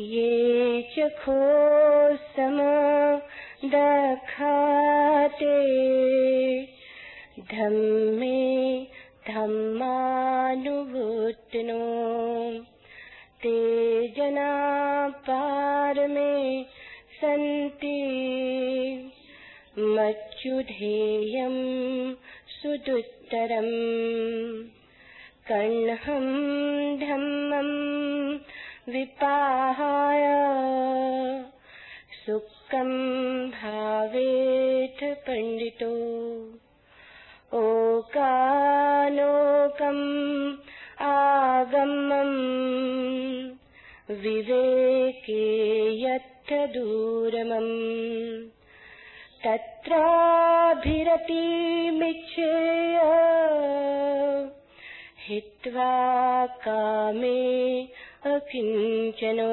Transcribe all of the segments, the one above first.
ये चखो सम दखाते। धम्मे धम्मानुभूतिनो ते जना पार में सन्ति। मच्युधेयम् सुदुत्तरम्। कर्णहम् धम्मम् विपाहाय। सुखम् भावेथ पण्डितो। ओकानोकम् आगमम् विवेके यत्थ दूरमम्। तत्राभिरतिमिच्छेय। हित्वा कामे अकिञ्चनो।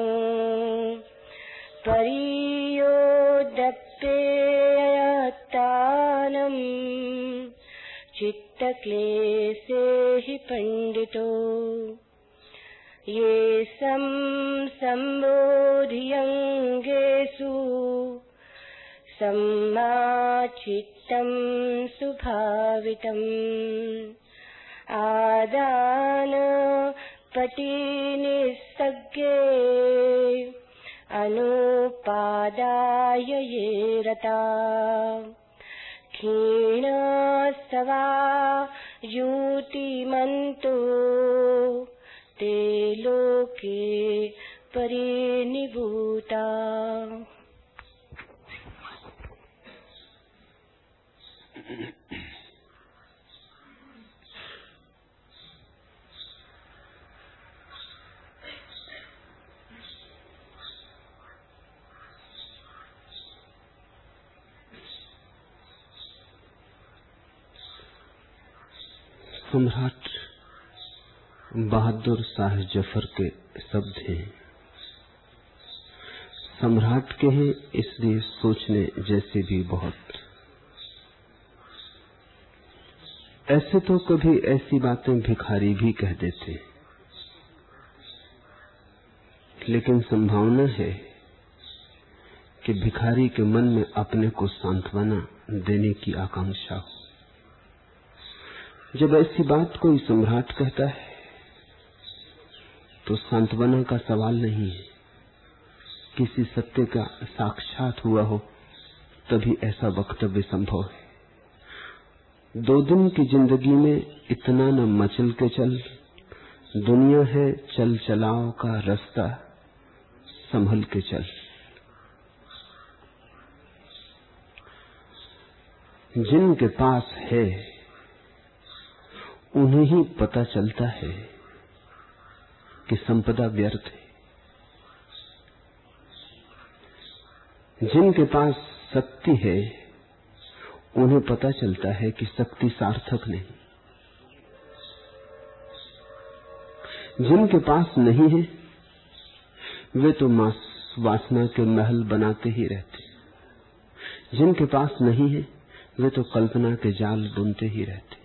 परियोदप्येयतानम् चित्तक्लेशे हि पण्डितो। ये सं सम्बोधियङ्गेषु सम्माचित्तम् सुभावितम्। आदान पटीनिस्सज्ञे अनुपादाय ये रता। क्षीणस्तवा युतिमन्तो ते लोके परिनिभूता सम्राट बहादुर शाह ज़फ़र के शब्द हैं। सम्राट के हैं, इसलिए सोचने जैसे भी बहुत। ऐसे तो कभी ऐसी बातें भिखारी भी कह देते। लेकिन संभावना है कि भिखारी के मन में अपने को सांत्वना देने की आकांक्षा हो। जब ऐसी बात कोई सम्राट कहता है तो सांत्वना का सवाल नहीं है। किसी सत्य का साक्षात हुआ हो, तभी ऐसा वक्तव्य संभव है। दो दिन की ज़िंदगी में इतना न मचल के चल, दुनिया है चल चलाओ का रास्ता संभल के चल। जिनके पास है उन्हें ही पता चलता है कि संपदा व्यर्थ है। जिनके पास शक्ति है, उन्हें पता चलता है कि शक्ति सार्थक नहीं। जिनके पास नहीं है, वे तो वासना के महल बनाते ही रहते। जिनके पास नहीं है, वे तो कल्पना के जाल बुनते ही रहते।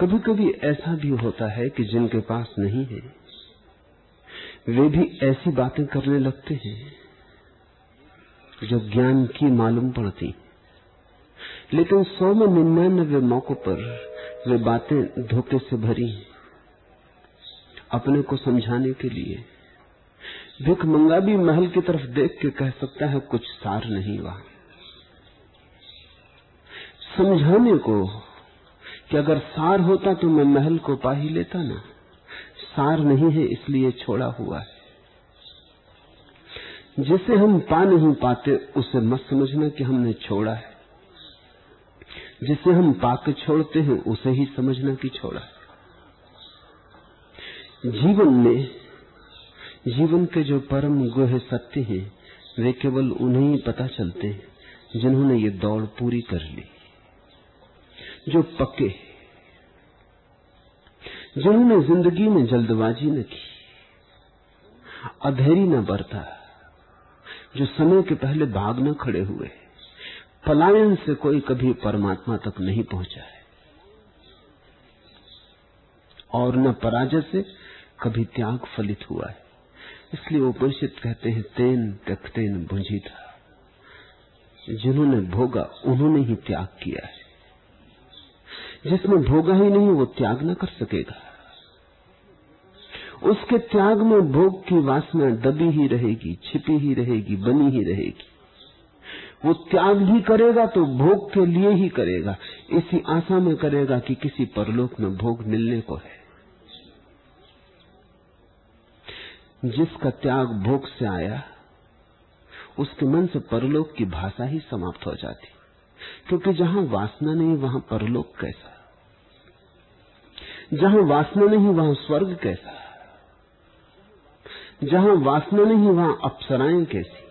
कभी कभी ऐसा भी होता है कि जिनके पास नहीं है, वे भी ऐसी बातें करने लगते हैं जो ज्ञान की मालूम पड़ती। लेकिन सौ में निन्यानवे मौकों पर वे बातें धोखे से भरी अपने को समझाने के लिए। भिक मंगा भी महल की तरफ़ देख के कह सकता है, कुछ सार नहीं वहाँ समझाने को कि अगर सार होता तो मैं महल को पा ही लेता ना। सार नहीं है, इसलिए छोड़ा हुआ है। जिसे हम पा नहीं पाते, उसे मत समझना कि हमने छोड़ा है। जिसे हम पाके छोड़ते हैं, उसे ही समझना कि छोड़ा है। जीवन में, जीवन के जो परम गुह सत्य हैं, वे केवल उन्हें ही पता चलते हैं, जिन्होंने ये दौड़ पूरी कर ली। जो पक्के जिन्होंने ज़िंदगी में जल्दबाजी न की, अधेरी न बरता, जो समय के पहले भाग न खड़े हुए, पलायन से कोई कभी परमात्मा तक नहीं पहुँचा है। और न पराजय से कभी त्याग फलित हुआ है। इसलिए उपनिषद कहते हैं, तेन त्यक्तेन भुंजीता। जिन्होंने भोगा, उन्होंने ही त्याग किया है। जिसने भोगा ही नहीं, वो त्याग न कर सकेगा। उसके त्याग में भोग की वासना दबी ही रहेगी, छिपी ही रहेगी, बनी ही रहेगी। वो त्याग भी करेगा तो भोग के लिए ही करेगा। इसी आशा में करेगा कि किसी परलोक में भोग मिलने को है। जिसका त्याग भोग से आया, उसके मन से परलोक की भाषा ही समाप्त हो जाती। क्योंकि जहाँ वासना नहीं, वहाँ परलोक कैसा? जहाँ वासना नहीं, वहाँ स्वर्ग कैसा? जहाँ वासना नहीं, वहाँ अप्सराएँ कैसी?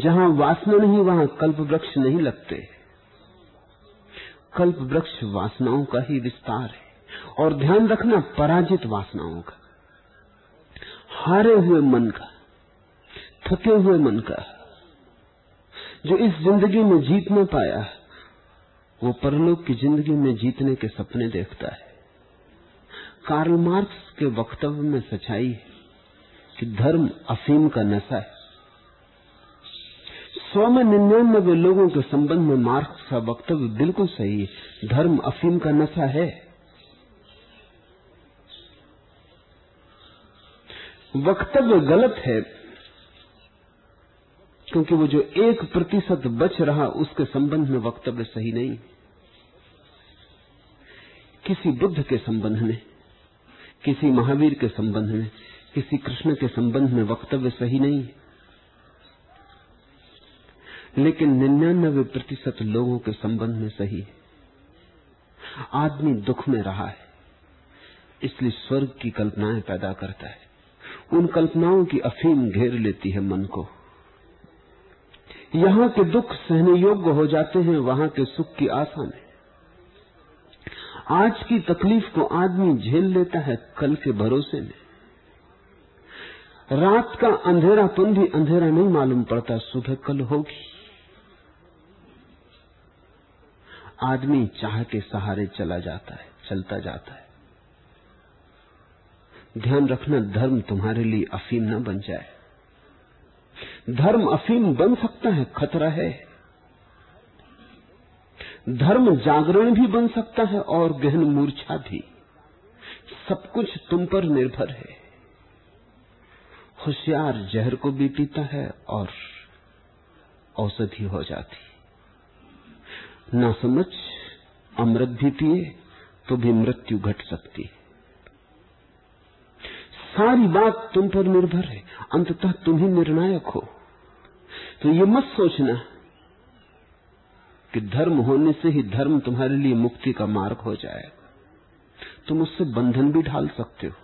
जहाँ वासना नहीं, वहाँ कल्प वृक्ष नहीं लगते। कल्प वृक्ष वासनाओं का ही विस्तार है, और ध्यान रखना पराजित वासनाओं का। हारे हुए मन का, थके हुए मन का, जो इस ज़िंदगी में जीत न पाया, वो परलोक की ज़िंदगी में जीतने के सपने देखता है। कार्ल मार्क्स के वक्तव्य में सच्चाई है कि धर्म अफीम का नशा है। सौ में निन्यानबे लोगों के संबंध में मार्क्स का वक्तव्य बिल्कुल सही है। धर्म अफीम का नशा है। वक्तव्य गलत है, क्योंकि वो जो एक प्रतिशत बच रहा, उसके संबंध में वक्तव्य सही नहीं। किसी बुद्ध के संबंध में किसी महावीर के संबंध में, किसी कृष्ण के संबंध में वक्तव्य सही नहीं लेकिन निन्यानबे प्रतिशत लोगों के संबंध में सही है। आदमी दुख में रहा है, इसलिए स्वर्ग की कल्पनाएँ पैदा करता है। उन कल्पनाओं की अफीम घेर लेती है मन को। यहाँ के दुख सहने योग्य हो जाते हैं, वहाँ के सुख की आशा में। आज की तकलीफ़ को आदमी झेल लेता है कल के भरोसे में। रात का अंधेरापन भी अंधेरा नहीं मालूम पड़ता, सुबह कल होगी। आदमी चाह के सहारे चला जाता है, चलता जाता है। ध्यान रखना, धर्म तुम्हारे लिए अफीम न बन जाए। धर्म अफीम बन सकता है, खतरा है। धर्म जागरण भी बन सकता है और गहन मूर्छा भी। सब कुछ तुम पर निर्भर है। होशियार जहर को भी पीता है और औषधि हो जाती। ना समझ, अमृत भी पिए तो भी मृत्यु घट सकती। है सारी बात तुम पर निर्भर है, अंततः तुम ही निर्णायक हो। तो ये मत सोचना कि धर्म होने से ही धर्म तुम्हारे लिए मुक्ति का मार्ग हो जाएगा। तुम उससे बंधन भी ढाल सकते हो।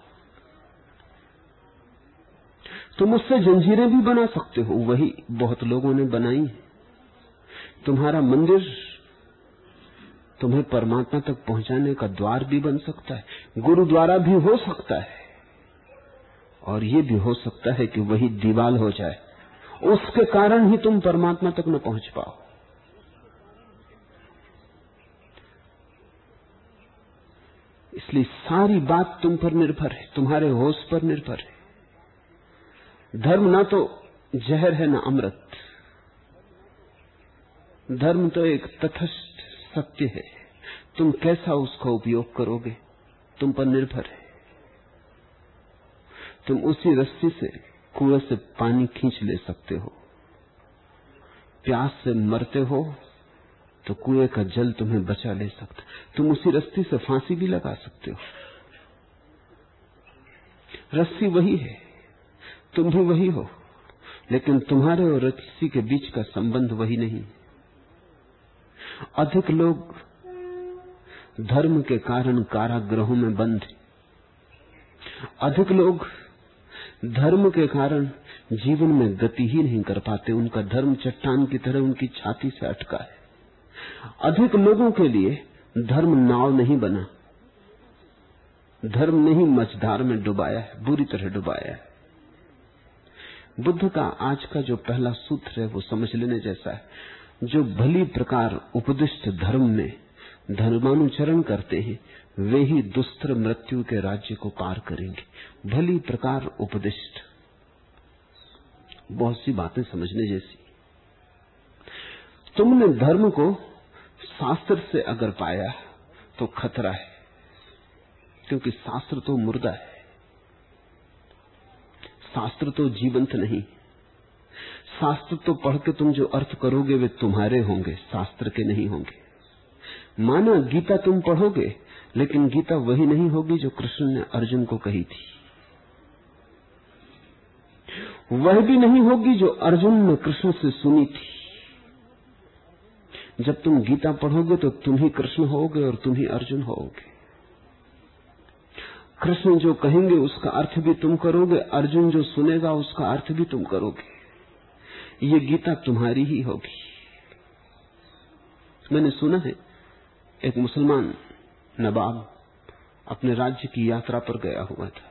तुम उससे जंजीरें भी बना सकते हो। वही बहुत लोगों ने बनाई है। तुम्हारा मंदिर तुम्हें परमात्मा तक पहुँचाने का द्वार भी बन सकता है। गुरुद्वारा भी हो सकता है। और ये भी हो सकता है कि वही दीवाल हो जाए। उसके कारण ही तुम परमात्मा तक न पहुँच पाओ। इसलिए सारी बात तुम पर निर्भर है, तुम्हारे होश पर निर्भर है। धर्म ना तो जहर है, ना अमृत। धर्म तो एक तथस्थ सत्य है। तुम कैसा उसका उपयोग करोगे? तुम पर निर्भर है। तुम उसी रस्सी से कुएँ से पानी खींच ले सकते हो। प्यास से मरते हो तो कुएँ का जल तुम्हें बचा ले सकता तुम उसी रस्सी से फांसी भी लगा सकते हो। रस्सी वही है। तुम भी वही हो। लेकिन तुम्हारे और रस्सी के बीच का संबंध वही नहीं। अधिक लोग धर्म के कारण कारागृहों में बंद अधिक लोग धर्म के कारण जीवन में गति ही नहीं कर पाते। उनका धर्म चट्टान की तरह उनकी छाती से अटका है। अधिक लोगों के लिए धर्म नाव नहीं बना। धर्म नहीं मझधार में डुबाया है, बुरी तरह डुबाया है। बुद्ध का आज का जो पहला सूत्र है, वो समझ लेने जैसा है। जो भली प्रकार उपदिष्ट धर्म में धर्मानुचरण करते हैं, वे ही दुस्तर मृत्यु के राज्य को पार करेंगे। भली प्रकार उपदिष्ट। बहुत सी बातें समझने जैसी। तुमने धर्म को शास्त्र से अगर पाया तो खतरा है, क्योंकि शास्त्र तो मुर्दा है। शास्त्र तो जीवंत नहीं। शास्त्र तो पढ़ के तुम जो अर्थ करोगे, वे तुम्हारे होंगे, शास्त्र के नहीं होंगे। माना गीता तुम पढ़ोगे, लेकिन गीता वही नहीं होगी जो कृष्ण ने अर्जुन को कही थी। वह भी नहीं होगी जो अर्जुन ने कृष्ण से सुनी थी। जब तुम गीता पढ़ोगे तो तुम ही कृष्ण होगे और तुम ही अर्जुन होगे। कृष्ण जो कहेंगे उसका अर्थ भी तुम करोगे, अर्जुन जो सुनेगा उसका अर्थ भी तुम करोगे। ये गीता तुम्हारी ही होगी। मैंने सुना है, एक मुसलमान नवाब अपने राज्य की यात्रा पर गया हुआ था।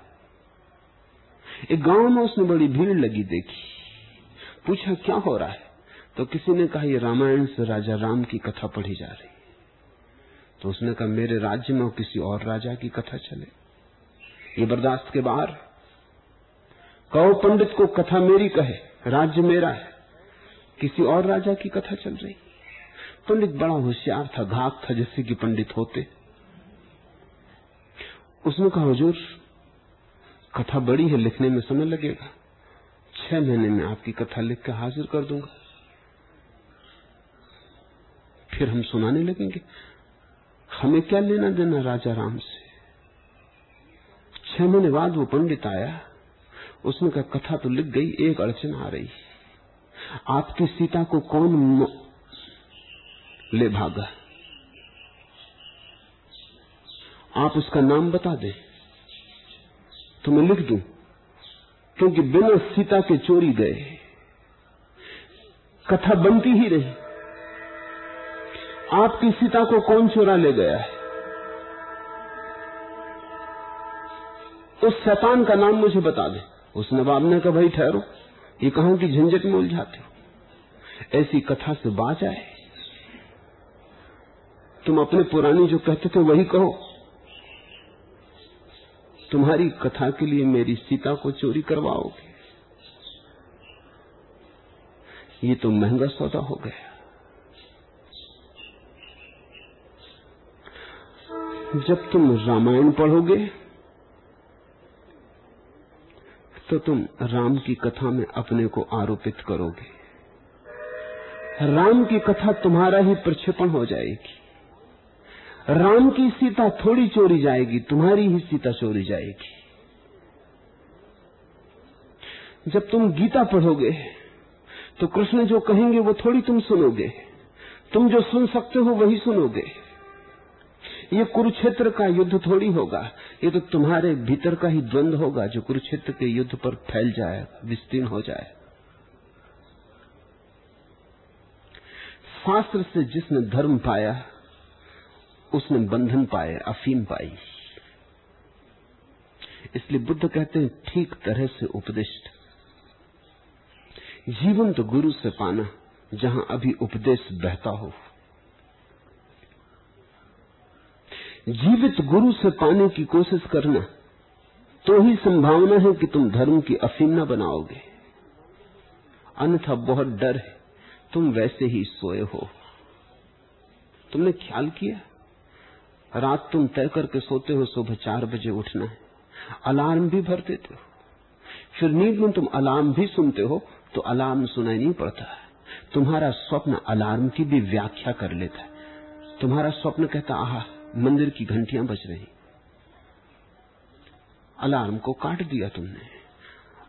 एक गाँव में उसने बड़ी भीड़ लगी देखी। पूछा, क्या हो रहा है? तो किसी ने कहा, ये रामायण से राजा राम की कथा पढ़ी जा रही तो उसने कहा, मेरे राज्य में किसी और राजा की कथा चले। ये बर्दाश्त के बाहर कहो, पंडित को कथा मेरी कहे, राज्य मेरा है। किसी और राजा की कथा चल रही पंडित बड़ा होशियार था, घात था, जैसे कि पंडित होते। उसने कहा, हजूर, कथा बड़ी है, लिखने में समय लगेगा। छह महीने में आपकी कथा लिख कर हाजिर कर दूँगा। फिर हम सुनाने लगेंगे। हमें क्या लेना देना राजा राम से? छह महीने बाद वो पंडित आया। उसने कहा, कथा तो लिख गई, एक अड़चन आ रही आपकी सीता को कौन ले भागा। आप उसका नाम बता दें। तो मैं लिख दूँ, क्योंकि बिना सीता के चोरी गए कथा बनती ही रही। आपकी सीता को कौन चोरा ले गया है? उस शैतान का नाम मुझे बता दे। उस नवाब ने कहा, भाई ठहरो। ये कहा कि झंझट में उलझाते हो? ऐसी कथा से बाज आए। तुम अपने पुरानी जो कहते थे, वही कहो। तुम्हारी कथा के लिए मेरी सीता को चोरी करवाओगे। ये तो महँगा सौदा हो गया। जब तुम रामायण पढ़ोगे तो तुम राम की कथा में अपने को आरोपित करोगे। राम की कथा तुम्हारा ही प्रक्षेपण हो जाएगी। राम की सीता थोड़ी चोरी जाएगी, तुम्हारी ही सीता चोरी जाएगी। जब तुम गीता पढ़ोगे तो कृष्ण जो कहेंगे वो थोड़ी तुम सुनोगे। तुम जो सुन सकते हो, वही सुनोगे। ये कुरुक्षेत्र का युद्ध थोड़ी होगा। ये तो तुम्हारे भीतर का ही द्वंद होगा जो कुरुक्षेत्र के युद्ध पर फैल जाए, विस्तीर्ण हो जाए। शास्त्र से जिसने धर्म पाया, उसने बंधन पाए, अफीम पाई। इसलिए बुद्ध कहते हैं, ठीक तरह से उपदिष्ट। जीवन तो गुरु से पाना, जहाँ अभी उपदेश बहता हो। जीवित गुरु से पाने की कोशिश करना तो ही संभावना है कि तुम धर्म की अफीम न बनाओगे। अन्यथा बहुत डर है, तुम वैसे ही सोए हो। तुमने ख्याल किया? रात तुम तय करके सोते हो, सुबह चार बजे उठना है। अलार्म भी भर देते हो। फिर नींद में तुम अलार्म भी सुनते हो तो अलार्म सुनाई नहीं पड़ता। तुम्हारा स्वप्न अलार्म की भी व्याख्या कर लेता है। तुम्हारा स्वप्न कहता, आह मंदिर की घंटियाँ बज रही। अलार्म को काट दिया तुमने।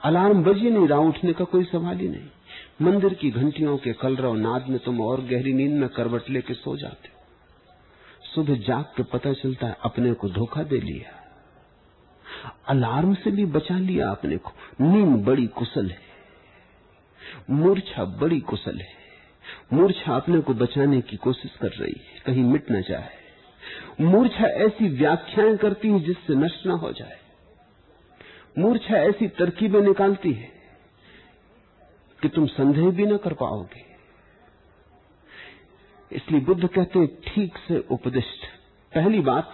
अलार्म बज ही नहीं रहा, उठने का कोई सवाल ही नहीं। मंदिर की घंटियों के कलरव नाद में तुम और गहरी नींद में करवट लेके सो जाते। हो सुबह जाग के पता चलता है अपने को धोखा दे लिया। अलार्म से भी बचा लिया अपने को। नींद बड़ी कुशल है। मूर्छा बड़ी कुशल है। मूर्छा अपने को बचाने की कोशिश कर रही है। कहीं मिट न जाए। मूर्छा ऐसी व्याख्याएँ करती है जिससे नष्ट न हो जाए। मूर्छा ऐसी तरकीबें निकालती है कि तुम संदेह भी न कर पाओगे। इसलिए बुद्ध कहते हैं, ठीक से उपदिष्ट। पहली बात,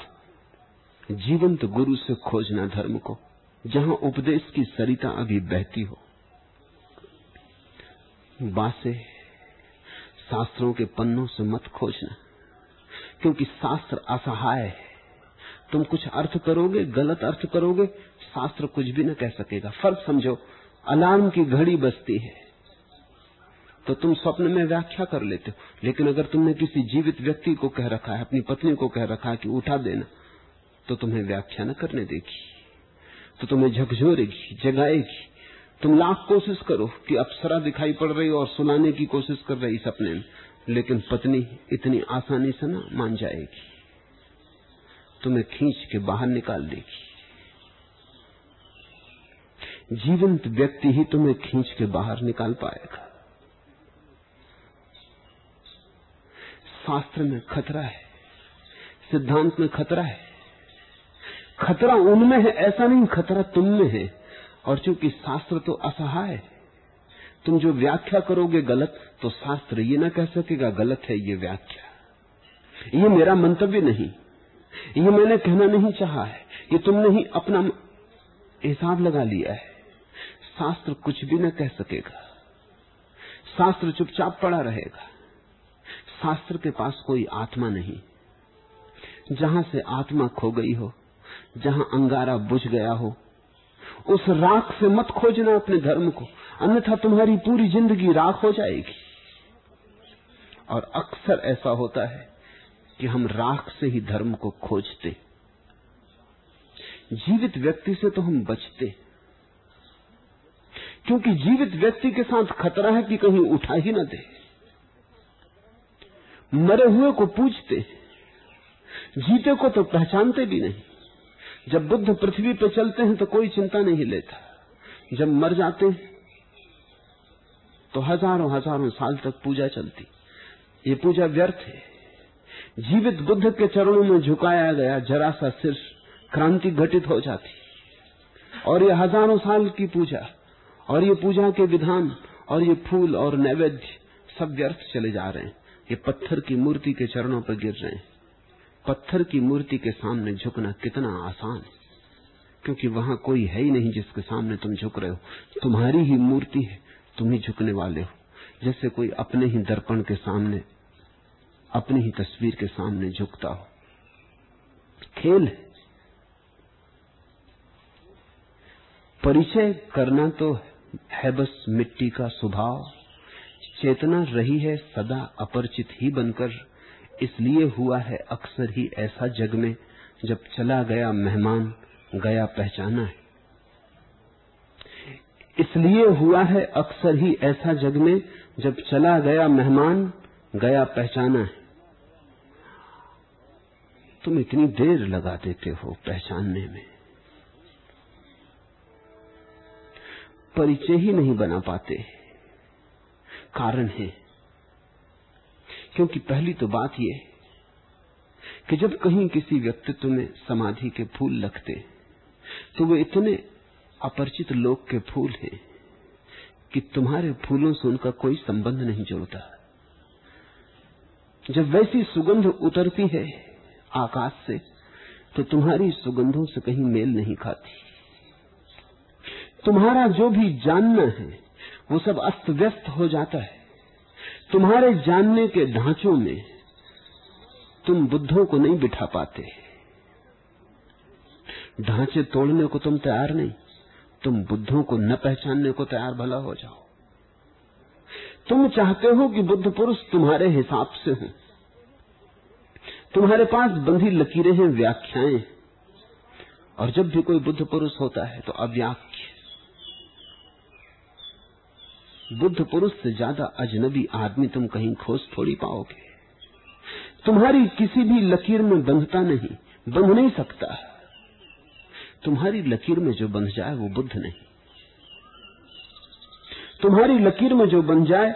जीवंत गुरु से खोजना धर्म को, जहाँ उपदेश की सरिता अभी बहती हो। बासे, शास्त्रों के पन्नों से मत खोजना। क्योंकि शास्त्र असहाय है। तुम कुछ अर्थ करोगे, गलत अर्थ करोगे, शास्त्र कुछ भी न कह सकेगा। फ़र्क समझो, अलार्म की घड़ी बजती है। तो तुम स्वप्न में व्याख्या कर लेते हो। लेकिन अगर तुमने किसी जीवित व्यक्ति को कह रखा है, अपनी पत्नी को कह रखा है कि उठा देना तो तुम्हें व्याख्या न करने देगी। तो तुम्हें झकझोरेगी, जगाएगी। तुम लाख कोशिश करो कि अप्सरा दिखाई पड़ रही और सुनाने की कोशिश कर रही सपने में। लेकिन पत्नी इतनी आसानी से ना मान जाएगी। तुम्हें खींच के बाहर निकाल देगी। जीवंत व्यक्ति ही तुम्हें खींच के बाहर निकाल पाएगा। शास्त्र में खतरा है, सिद्धांत में खतरा है। खतरा उनमें है, ऐसा नहीं खतरा तुम में है। और चूँकि शास्त्र तो असहाय है तुम जो व्याख्या करोगे गलत तो शास्त्र ये ना कह सकेगा, गलत है ये व्याख्या। ये मेरा मंतव्य नहीं। ये मैंने कहना नहीं चाहा है। ये तुमने ही अपना हिसाब लगा लिया है। शास्त्र कुछ भी न कह सकेगा। शास्त्र चुपचाप पड़ा रहेगा। शास्त्र के पास कोई आत्मा नहीं। जहाँ से आत्मा खो गई हो, जहाँ अंगारा बुझ गया हो उस राख से मत खोजना अपने धर्म को, अन्यथा तुम्हारी पूरी ज़िंदगी राख हो जाएगी। और अक्सर ऐसा होता है कि हम राख से ही धर्म को खोजते। जीवित व्यक्ति से तो हम बचते। क्योंकि जीवित व्यक्ति के साथ खतरा है कि कहीं उठा ही ना दे। मरे हुए को पूछते जीते को तो पहचानते भी नहीं। जब बुद्ध पृथ्वी पर चलते हैं तो कोई चिंता नहीं लेता। जब मर जाते हैं तो हज़ारों हज़ारों साल तक पूजा चलती। ये पूजा व्यर्थ है। जीवित बुद्ध के चरणों में झुकाया गया जरा सा सिर क्रांति घटित हो जाती। और ये हज़ारों साल की पूजा, और ये पूजा के विधान, और ये फूल और नैवेद्य सब व्यर्थ चले जा रहे हैं। ये पत्थर की मूर्ति के चरणों पर गिर रहे हैं। पत्थर की मूर्ति के सामने झुकना कितना आसान है। क्योंकि वहाँ कोई है ही नहीं जिसके सामने तुम झुक रहे हो। तुम्हारी ही मूर्ति है, तुम ही झुकने वाले हो। जैसे कोई अपने ही दर्पण के सामने, अपनी ही तस्वीर के सामने झुकता हो। खेल परिचय करना तो है बस मिट्टी का स्वभाव। चेतना रही है, सदा अपरिचित ही बनकर इसलिए हुआ है अक्सर ही ऐसा जग में जब चला गया मेहमान, गया पहचाना है। इसलिए हुआ है अक्सर ही ऐसा जग में जब चला गया मेहमान, गया पहचाना है। तुम इतनी देर लगा देते हो पहचानने में। परिचय ही नहीं बना पाते। कारण है क्योंकि पहली तो बात यह कि जब कहीं किसी व्यक्तित्व में समाधि के फूल लगते तो वो इतने अपरिचित लोग के फूल हैं कि तुम्हारे फूलों से उनका कोई संबंध नहीं जुड़ता। जब वैसी सुगंध उतरती है आकाश से तो तुम्हारी सुगंधों से कहीं मेल नहीं खाती। तुम्हारा जो भी जानना है, वो सब अस्त व्यस्त हो जाता है। तुम्हारे जानने के ढांचों में तुम बुद्धों को नहीं बिठा पाते। ढांचे तोड़ने को तुम तैयार नहीं। तुम बुद्धों को न पहचानने को तैयार भला हो जाओ। तुम चाहते हो कि बुद्ध पुरुष तुम्हारे हिसाब से हो। तुम्हारे पास बंधी लकीरें हैं, व्याख्याएँ। और जब भी कोई बुद्ध पुरुष होता है तो अव्याख्य। बुद्ध पुरुष से ज़्यादा अजनबी आदमी तुम कहीं खोज थोड़ी पाओगे। तुम्हारी किसी भी लकीर में बंधता नहीं, बंध नहीं सकता। तुम्हारी लकीर में जो बंध जाए वो बुद्ध नहीं। तुम्हारी लकीर में जो बन जाए,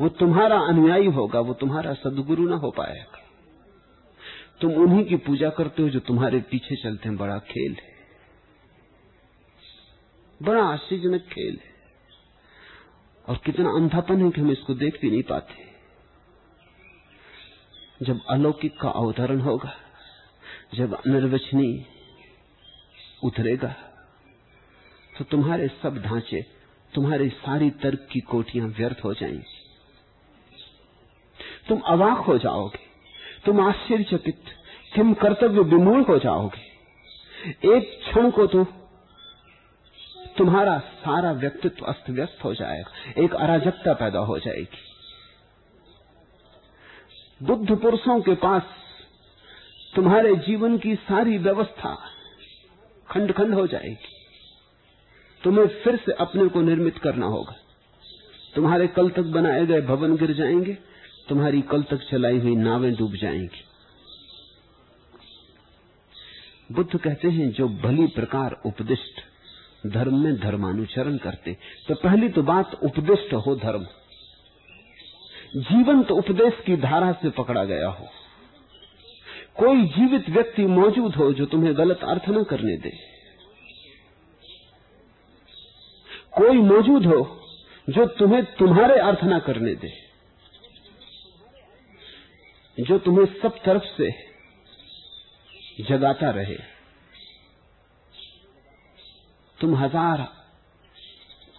वो तुम्हारा अनुयायी होगा, वो तुम्हारा सदगुरु ना हो पाएगा। तुम उन्हीं की पूजा करते हो जो तुम्हारे पीछे चलते हैं, बड़ा खेल है। बड़ा आश्चर्यजनक खेल है। और कितना अंधापन है कि हम इसको देख भी नहीं पाते। जब अलौकिक का अवतरण होगा, जब अनिर्वचनीय उतरेगा तो तुम्हारे सब ढांचे, तुम्हारी सारी तर्क की कोटियाँ व्यर्थ हो जाएँगी। तुम अवाक हो जाओगे, तुम आश्चर्यचकित, तुम कर्तव्य विमूल हो जाओगे। एक क्षण को तो तुम्हारा सारा व्यक्तित्व अस्त व्यस्त हो जाएगा। एक अराजकता पैदा हो जाएगी। बुद्ध पुरुषों के पास तुम्हारे जीवन की सारी व्यवस्था खंड खंड हो जाएगी। तुम्हें फिर से अपने को निर्मित करना होगा। तुम्हारे कल तक बनाए गए भवन गिर जाएँगे, तुम्हारी कल तक चलाई हुई नावें डूब जाएँगी। बुद्ध कहते हैं, जो भली प्रकार उपदिष्ट धर्म में धर्मानुचरण करते। तो पहली तो बात उपदिष्ट हो धर्म। जीवन तो उपदेश की धारा से पकड़ा गया हो। कोई जीवित व्यक्ति मौजूद हो जो तुम्हें गलत अर्थ न करने दे। कोई मौजूद हो जो तुम्हें तुम्हारे अर्थ न करने दे। जो तुम्हें सब तरफ़ से जगाता रहे। तुम हज़ार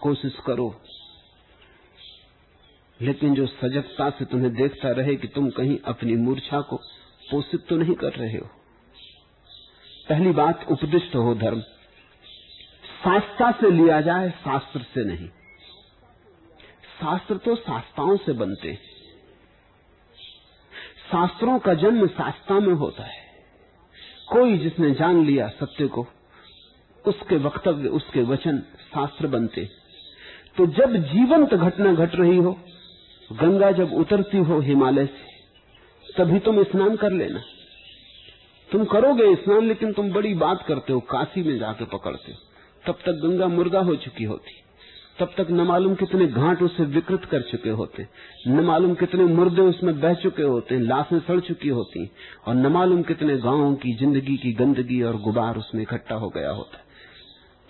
कोशिश करो, लेकिन जो सजगता से तुम्हें देखता रहे कि तुम कहीं अपनी मूर्छा को पोषित तो नहीं कर रहे हो। पहली बात, उपदिष्ट हो धर्म। शास्त्रा से लिया जाए, शास्त्र से नहीं। शास्त्र तो शास्त्राओं से बनते शास्त्रों का जन्म शास्त्रा में होता है। कोई जिसने जान लिया सत्य को उसके वक्तव्य, उसके वचन शास्त्र बनते। तो जब जीवंत घटना घट रही हो, गंगा जब उतरती हो हिमालय से, तभी तुम स्नान कर लेना। तुम करोगे स्नान, लेकिन तुम बड़ी बात करते हो, काशी में जाके पकड़ते हो। तब तक गंगा मुर्गा हो चुकी होती। तब तक न मालूम कितने घाट उसे विकृत कर चुके होते, न मालूम कितने मुर्दे उसमें बह चुके होते, लाशें सड़ चुकी होती, और न मालूम कितने गाँवों की ज़िंदगी की गंदगी और गुबार उसमें इकट्ठा हो गया होता।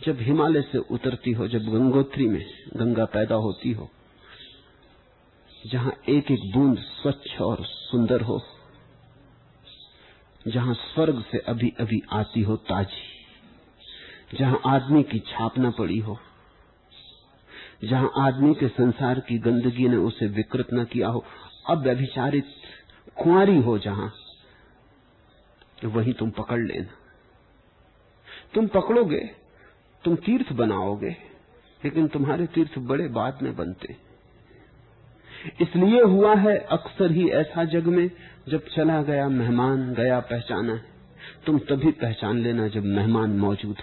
जब हिमालय से उतरती हो, जब गंगोत्री में गंगा पैदा होती हो, जहाँ एक एक बूंद स्वच्छ और सुंदर हो, जहाँ स्वर्ग से अभी अभी आती हो ताजी, जहाँ आदमी की छाप न पड़ी हो, जहाँ आदमी के संसार की गंदगी ने उसे विकृत न किया हो, अब व्यभिचारित कुआरी हो जहाँ, वही तुम पकड़ लेना। तुम पकड़ोगे तुम तीर्थ बनाओगे, लेकिन तुम्हारे तीर्थ बड़े बाद में बनते। इसलिए हुआ है, अक्सर ही ऐसा जग में, जब चला गया मेहमान, गया पहचाना है। तुम तभी पहचान लेना जब मेहमान मौजूद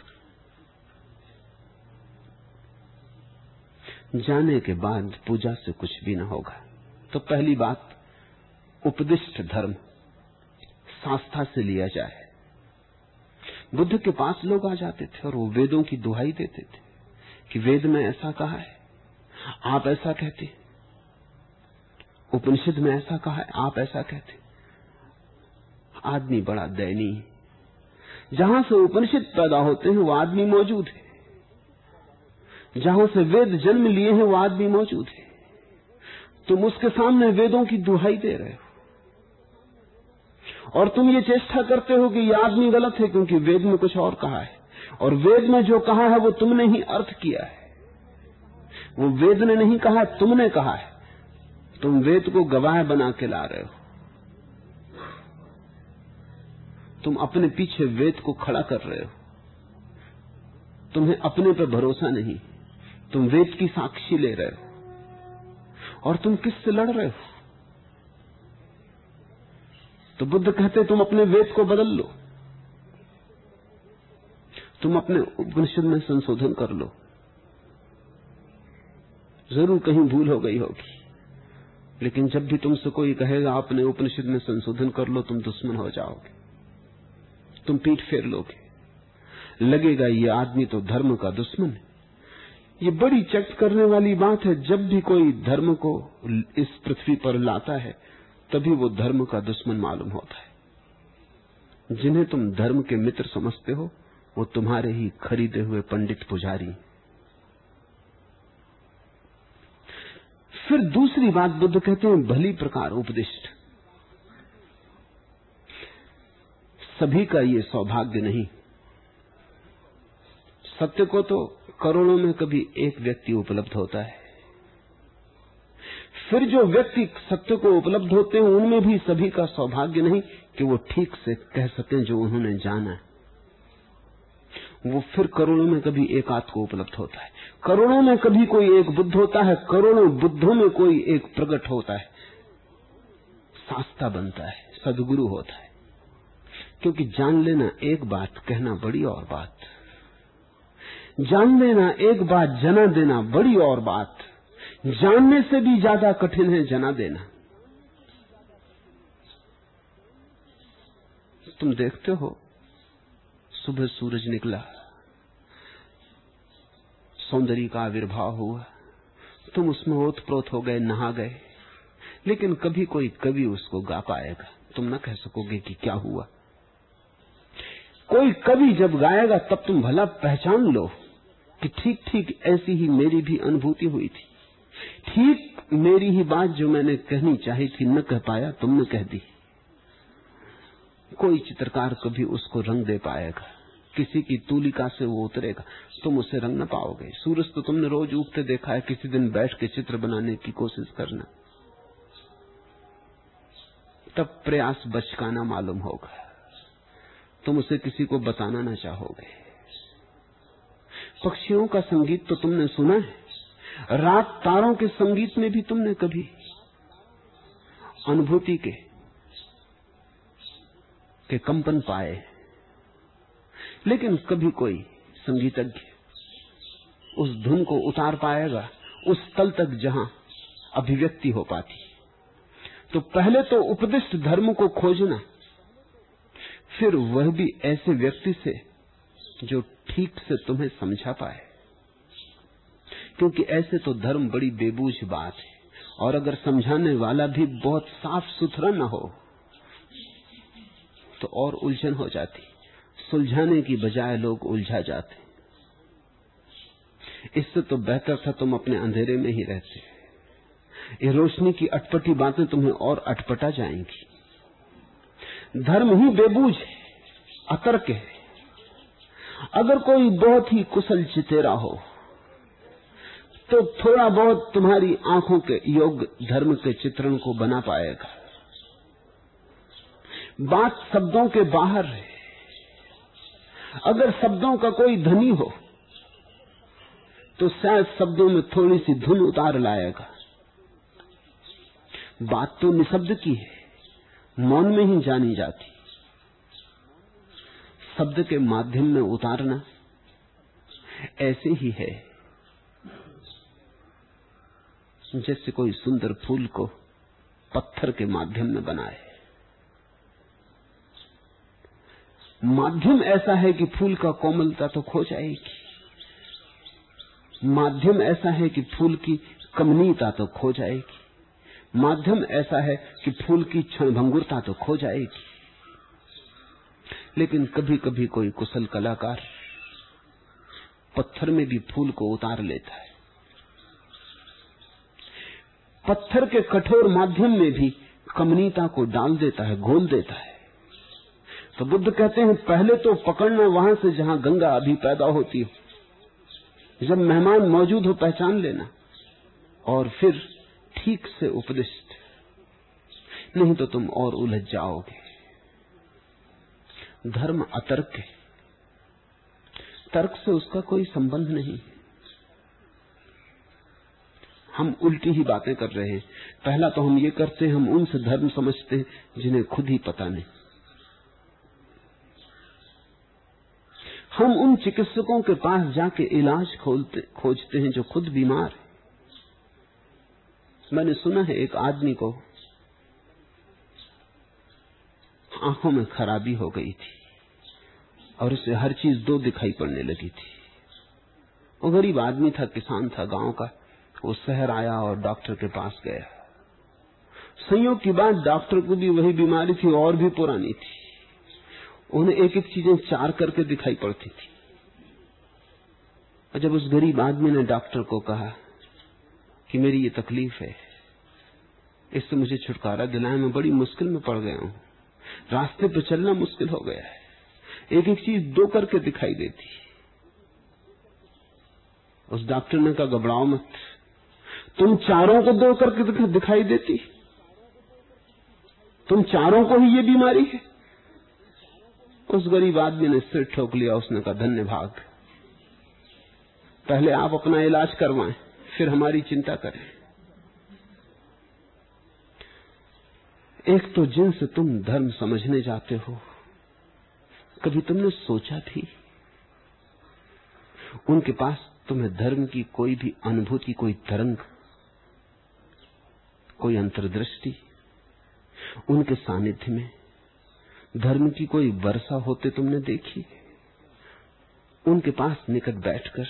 जाने के बाद पूजा से कुछ भी ना होगा। तो पहली बात, उपदिष्ट धर्म शास्त्रा से लिया जाए। बुद्ध के पास लोग आ जाते थे और वो वेदों की दुहाई देते थे कि वेद में ऐसा कहा है, आप ऐसा कहते। उपनिषद में ऐसा कहा है, आप ऐसा कहते। आदमी बड़ा दयनीय जहाँ से उपनिषद पैदा होते हैं, वो आदमी मौजूद है। जहाँ से वेद जन्म लिए हैं, वो आदमी मौजूद है। तुम उसके सामने वेदों की दुहाई दे रहे हो। और तुम ये चेष्टा करते हो कि ये आदमी गलत है क्योंकि वेद में कुछ और कहा है। और वेद में जो कहा है, वो तुमने ही अर्थ किया है। वो वेद ने नहीं कहा, तुमने कहा है। तुम वेद को गवाह बना के ला रहे हो। तुम अपने पीछे वेद को खड़ा कर रहे हो। तुम्हें अपने पर भरोसा नहीं। तुम वेद की साक्षी ले रहे हो। और तुम किससे लड़ रहे हो? तो बुद्ध कहते तुम अपने वेद को बदल लो। तुम अपने उपनिषद में संशोधन कर लो। ज़रूर कहीं भूल हो गई होगी। लेकिन जब भी तुमसे कोई कहेगा अपने उपनिषद में संशोधन कर लो, तुम दुश्मन हो जाओगे। तुम पीठ फेर लोगे। लगेगा, ये आदमी तो धर्म का दुश्मन है। ये बड़ी चट करने वाली बात है, जब भी कोई धर्म को इस पृथ्वी पर लाता है तभी वो धर्म का दुश्मन मालूम होता है। जिन्हें तुम धर्म के मित्र समझते हो, वो तुम्हारे ही खरीदे हुए पंडित पुजारी। फिर दूसरी बात बुद्ध कहते हैं, भली प्रकार उपदिष्ट। सभी का ये सौभाग्य नहीं। सत्य को तो करोड़ों में कभी एक व्यक्ति उपलब्ध होता है। फिर जो व्यक्ति सत्य को उपलब्ध होते हैं, उनमें भी सभी का सौभाग्य नहीं कि वो ठीक से कह सकें जो उन्होंने जाना है। वो फिर करोड़ों में कभी एक को उपलब्ध होता है। करोड़ों में कभी कोई एक बुद्ध होता है, करोड़ों बुद्धों में कोई एक प्रकट होता है। शास्ता बनता है, सदगुरु होता है। क्योंकि जान लेना एक बात, कहना बड़ी और बात। जान लेना एक बात, जना देना बड़ी और बात। जानने से भी ज़्यादा कठिन है जना देना। तुम देखते हो, सुबह सूरज निकला, सौंदर्य का आविर्भाव हुआ, तुम उसमें ओतप्रोत हो गए, नहा गए, लेकिन कभी कोई कवि उसको गा पाएगा। तुम न कह सकोगे कि क्या हुआ। कोई कवि जब गाएगा, तब तुम भला पहचान लो कि ठीक ठीक ऐसी ही मेरी भी अनुभूति हुई थी। ठीक मेरी ही बात जो मैंने कहनी चाही थी, न कह पाया, तुमने कह दी। कोई चित्रकार कभी उसको रंग दे पाएगा। किसी की तूलिका से वो उतरेगा। तुम उसे रंग न पाओगे। सूरज तो तुमने रोज उगते देखा है, किसी दिन बैठ के चित्र बनाने की कोशिश करना। तब प्रयास बचकाना मालूम होगा। तुम उसे किसी को बताना ना चाहोगे। पक्षियों का संगीत तो तुमने सुना है। रात तारों के संगीत में भी तुमने कभी अनुभूति के के कंपन पाए। लेकिन कभी कोई संगीतज्ञ उस धुन को उतार पाएगा, उस तल तक जहाँ अभिव्यक्ति हो पाती। तो पहले तो उपदिष्ट धर्म को खोजना, फिर वह भी ऐसे व्यक्ति से जो ठीक से तुम्हें समझा पाए। क्योंकि ऐसे तो धर्म बड़ी बेबूझ बात है। और अगर समझाने वाला भी बहुत साफ़ सुथरा न हो तो और उलझन हो जाती। सुलझाने की बजाय लोग उलझा जाते। इससे तो बेहतर था तुम अपने अंधेरे में ही रहते। ये रोशनी की अटपटी बातें तुम्हें और अटपटा जाएँगी। धर्म ही बेबूझ है, अतर्क है। अगर कोई बहुत ही कुशल चितेरा हो तो थोड़ा बहुत तुम्हारी आँखों के योग धर्म के चित्रण को बना पाएगा। बात शब्दों के बाहर है। अगर शब्दों का कोई धनी हो तो शायद शब्दों में थोड़ी सी धुन उतार लाएगा। बात तो निशब्द की है, मौन में ही जानी जाती। शब्द के माध्यम में उतारना ऐसे ही है। जैसे कोई सुंदर फूल को पत्थर के माध्यम में बनाए। माध्यम ऐसा है कि फूल का कोमलता तो खो जाएगी। माध्यम ऐसा है कि फूल की कमनीयता तो खो जाएगी। माध्यम ऐसा है कि फूल की क्षणभंगुरता तो खो जाएगी। लेकिन कभी कभी कोई कुशल कलाकार पत्थर में भी फूल को उतार लेता है। पत्थर के कठोर माध्यम में भी कमनीता को डाल देता है, घोल देता है। तो बुद्ध कहते हैं, पहले तो पकड़ना वहाँ से जहाँ गंगा अभी पैदा होती हो। जब मेहमान मौजूद हो, पहचान लेना। और फिर ठीक से उपदिष्ट। नहीं तो तुम और उलझ जाओगे। धर्म अतर्क है। तर्क से उसका कोई संबंध नहीं। हम उल्टी ही बातें कर रहे हैं। पहला तो हम ये करते हैं, हम उनसे धर्म समझते हैं, जिन्हें खुद ही पता नहीं। हम उन चिकित्सकों के पास जाके इलाज खोलते, खोजते हैं जो खुद बीमार है। मैंने सुना है एक आदमी को आँखों में खराबी हो गई थी और उसे हर चीज़ दो दिखाई पड़ने लगी थी। वो गरीब आदमी था, किसान था गाँव का। वो शहर आया और डॉक्टर के पास गया। संयोग की बात डॉक्टर को भी वही बीमारी थी, और भी पुरानी थी। उन्हें एक एक चीज़ें चार करके दिखाई पड़ती थी। और जब उस गरीब आदमी ने डॉक्टर को कहा कि मेरी ये तकलीफ़ है, इससे मुझे छुटकारा दिलाए, मैं बड़ी मुश्किल में पड़ गया हूँ। रास्ते पर चलना मुश्किल हो गया है। एक एक चीज़ दो करके दिखाई देती। उस डॉक्टर ने कहा, घबराओ मत। तुम चारों को दो करके दिखाई देती तुम चारों को ही ये बीमारी है। उस गरीब आदमी ने सिर ठोक लिया, उसने कहा, धन्य भाग। पहले आप अपना इलाज करवाएँ, फिर हमारी चिंता करें। एक तो जिनसे तुम धर्म समझने जाते हो, कभी तुमने सोचा थी? उनके पास तुम्हें धर्म की कोई भी अनुभूति, कोई तरंग कोई अंतर्दृष्टि, उनके सानिध्य में धर्म की कोई वर्षा होते तुमने देखी? उनके पास निकट बैठकर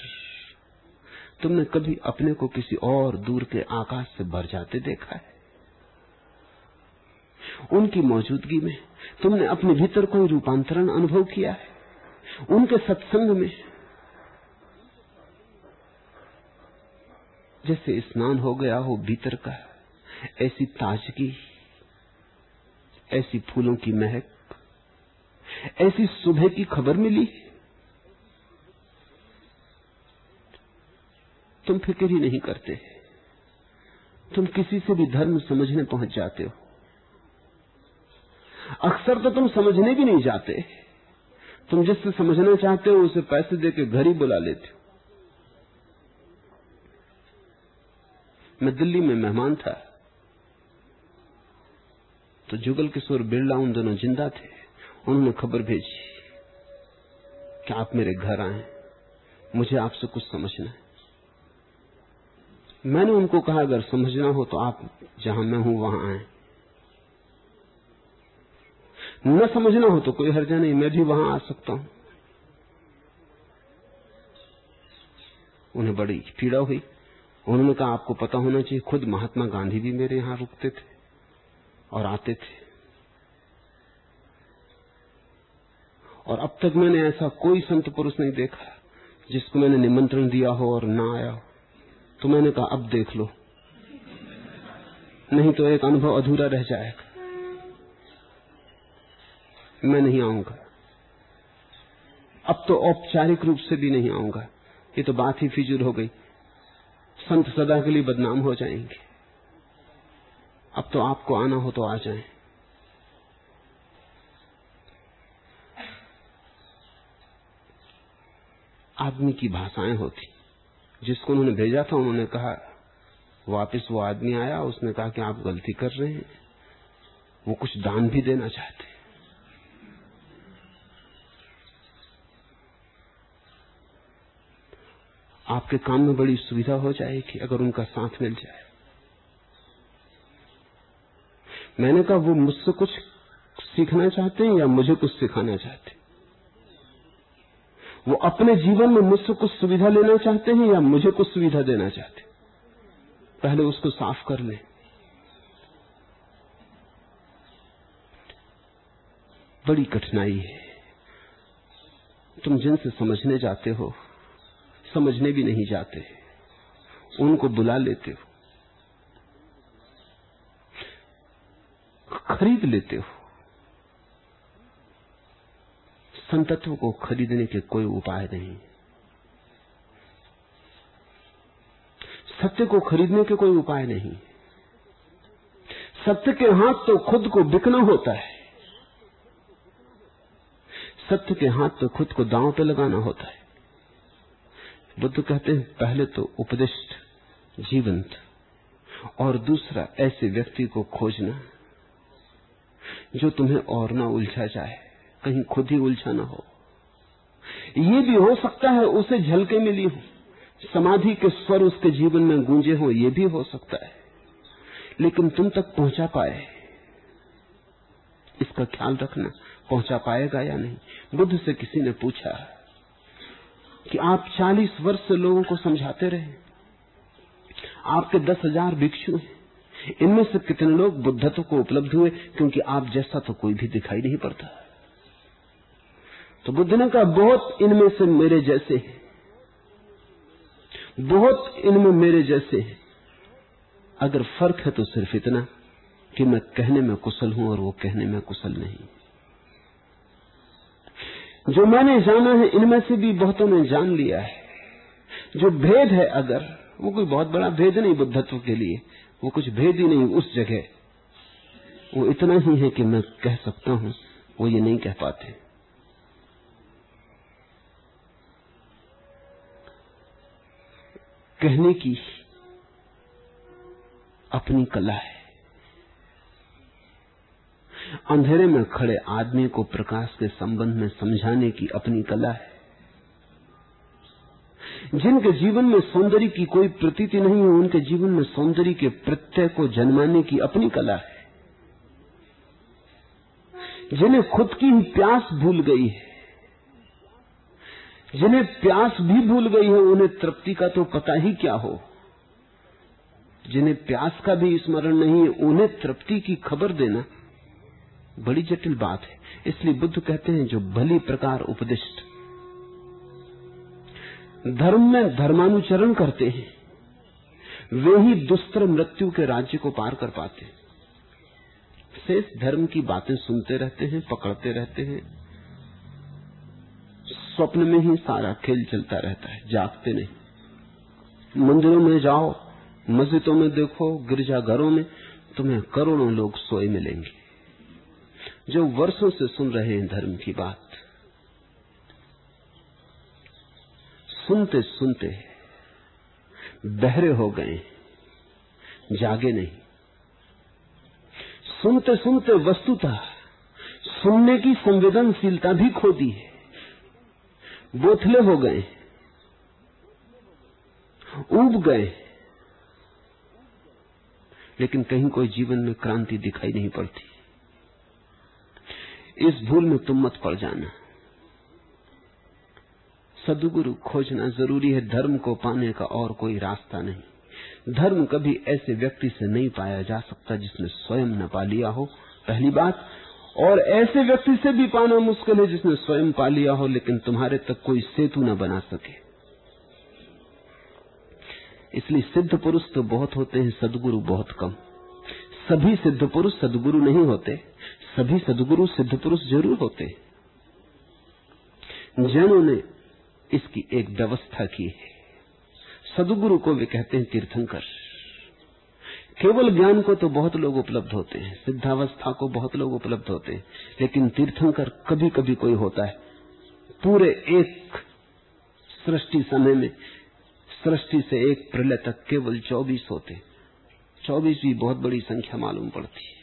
तुमने कभी अपने को किसी और दूर के आकाश से भर जाते देखा है? उनकी मौजूदगी में तुमने अपने भीतर कोई रूपांतरण अनुभव किया है? उनके सत्संग में जैसे स्नान हो गया हो भीतर का ऐसी ताजगी, ऐसी फूलों की महक, ऐसी सुबह की खबर मिली। तुम फ़िक्र ही नहीं करते। तुम किसी से भी धर्म समझने पहुँच जाते हो। अक्सर तो तुम समझने भी नहीं जाते। तुम जिससे समझना चाहते हो, उसे पैसे देके घर ही बुला लेते हो। मैं दिल्ली में मेहमान था। तो जुगल किशोर बिरला उन दोनों ज़िंदा थे। उन्होंने खबर भेजी कि आप मेरे घर आए। मुझे आपसे कुछ समझना है। मैंने उनको कहा, अगर समझना हो तो आप जहाँ मैं हूँ वहाँ आए। न समझना हो तो कोई हर्जा नहीं, मैं भी वहाँ आ सकता हूँ। उन्हें बड़ी पीड़ा हुई। उन्होंने कहा, आपको पता होना चाहिए, खुद महात्मा गांधी भी मेरे यहाँ रुकते थे। और आते थे। और अब तक मैंने ऐसा कोई संत पुरुष नहीं देखा, जिसको मैंने निमंत्रण दिया हो और ना आया हो। तो मैंने कहा, अब देख लो। नहीं तो एक अनुभव अधूरा रह जाएगा। मैं नहीं आऊँगा। अब तो औपचारिक रूप से भी नहीं आऊँगा। ये तो बात ही फिजूल हो गई। संत सदा के लिए बदनाम हो जाएँगे। अब तो आपको आना हो तो आ जाए। आदमी की भाषाएँ होती। जिसको उन्होंने भेजा था, उन्होंने कहा, वापस वो आदमी आया, उसने कहा कि आप गलती कर रहे हैं। वो कुछ दान भी देना चाहते आपके काम में बड़ी सुविधा हो जाएगी, अगर उनका साथ मिल जाए। मैंने कहा, वो मुझसे कुछ सीखना चाहते हैं या मुझे कुछ सिखाना चाहते हैं? वो अपने जीवन में मुझसे कुछ सुविधा लेना चाहते हैं या मुझे कुछ सुविधा देना चाहते हैं? पहले उसको साफ़ कर ले। बड़ी कठिनाई है। तुम जिनसे समझने जाते हो, समझने भी नहीं जाते, उनको बुला लेते हो। खरीद लेते हो। संतत्व को खरीदने के कोई उपाय नहीं। सत्य को खरीदने के कोई उपाय नहीं। सत्य के हाथ तो खुद को बिकना होता है। सत्य के हाथ तो खुद को दांव पे लगाना होता है। बुद्ध कहते हैं, पहले तो उपदिष्ट, जीवंत, और दूसरा ऐसे व्यक्ति को खोजना। जो तुम्हें और ना उलझा जाए, कहीं खुद ही उलझा ना हो। ये भी हो सकता है उसे झलके मिली हो, समाधि के स्वर उसके जीवन में गूंजे हो, ये भी हो सकता है। लेकिन तुम तक पहुँचा पाए। इसका ख्याल रखना, पहुँचा पाएगा या नहीं? बुद्ध से किसी ने पूछा कि आप 40 वर्ष से लोगों को समझाते रहे। आपके दस हज़ार भिक्षु हैं। इनमें से कितने लोग बुद्धत्व को उपलब्ध हुए, क्योंकि आप जैसा तो कोई भी दिखाई नहीं पड़ता। तो बुद्ध ने कहा बहुत इनमें से मेरे जैसे हैं। बहुत इनमें मेरे जैसे हैं। अगर फ़र्क है तो सिर्फ़ इतना कि मैं कहने में कुशल हूँ और वो कहने में कुशल नहीं। जो मैंने जाना है, इनमें से भी बहुतों ने जान लिया है। जो भेद है अगर, वो कोई बहुत बड़ा भेद नहीं बुद्धत्व के लिए। वो कुछ भेद ही नहीं उस जगह। वो इतना ही है कि मैं कह सकता हूँ, वो ये नहीं कह पाते। कहने की अपनी कला है। अंधेरे में खड़े आदमी को प्रकाश के संबंध में समझाने की अपनी कला है। जिनके जीवन में सौंदर्य की कोई प्रतीति नहीं है, उनके जीवन में सौंदर्य के प्रत्यय को जन्माने की अपनी कला है। जिन्हें खुद की ही प्यास भूल गई है, जिन्हें प्यास भी भूल गई है, उन्हें तृप्ति का तो पता ही क्या हो। जिन्हें प्यास का भी स्मरण नहीं है, उन्हें तृप्ति की खबर देना बड़ी जटिल बात है। इसलिए बुद्ध कहते हैं, जो भली प्रकार उपदिष्ट धर्म में धर्मानुचरण करते हैं। वे ही दुस्तर मृत्यु के राज्य को पार कर पाते हैं। शेष धर्म की बातें सुनते रहते हैं, पकड़ते रहते हैं। स्वप्न में ही सारा खेल चलता रहता है, जागते नहीं। मंदिरों में जाओ, मस्जिदों में देखो, गिरजाघरों में तुम्हें करोड़ों लोग सोए मिलेंगे। जो वर्षों से सुन रहे हैं धर्म की बात सुनते सुनते बहरे हो गए, जागे नहीं। सुनते सुनते वस्तुतः सुनने की संवेदनशीलता भी खो दी है। बोथले हो गए उब गए। लेकिन कहीं कोई जीवन में क्रांति दिखाई नहीं पड़ती। इस भूल में तुम मत पड़ जाना। सदगुरु खोजना ज़रूरी है, धर्म को पाने का और कोई रास्ता नहीं। धर्म कभी ऐसे व्यक्ति से नहीं पाया जा सकता जिसने स्वयं न पा लिया हो, पहली बात। और ऐसे व्यक्ति से भी पाना मुश्किल है जिसने स्वयं पा लिया हो, लेकिन तुम्हारे तक कोई सेतु न बना सके। इसलिए सिद्ध पुरुष तो बहुत होते हैं, सदगुरु बहुत कम। सभी सिद्ध पुरुष सदगुरु नहीं होते। सभी सदगुरु सिद्ध पुरुष ज़रूर होते। जैनों ने इसकी एक व्यवस्था की है। सदगुरु को भी कहते हैं तीर्थंकर। केवल ज्ञान को तो बहुत लोग उपलब्ध होते हैं, सिद्धावस्था को बहुत लोग उपलब्ध होते हैं, लेकिन तीर्थंकर कभी कभी कोई होता है, पूरे एक सृष्टि समय में, सृष्टि से एक प्रलय तक केवल चौबीस होते चौबीस भी बहुत बड़ी संख्या मालूम पड़ती है।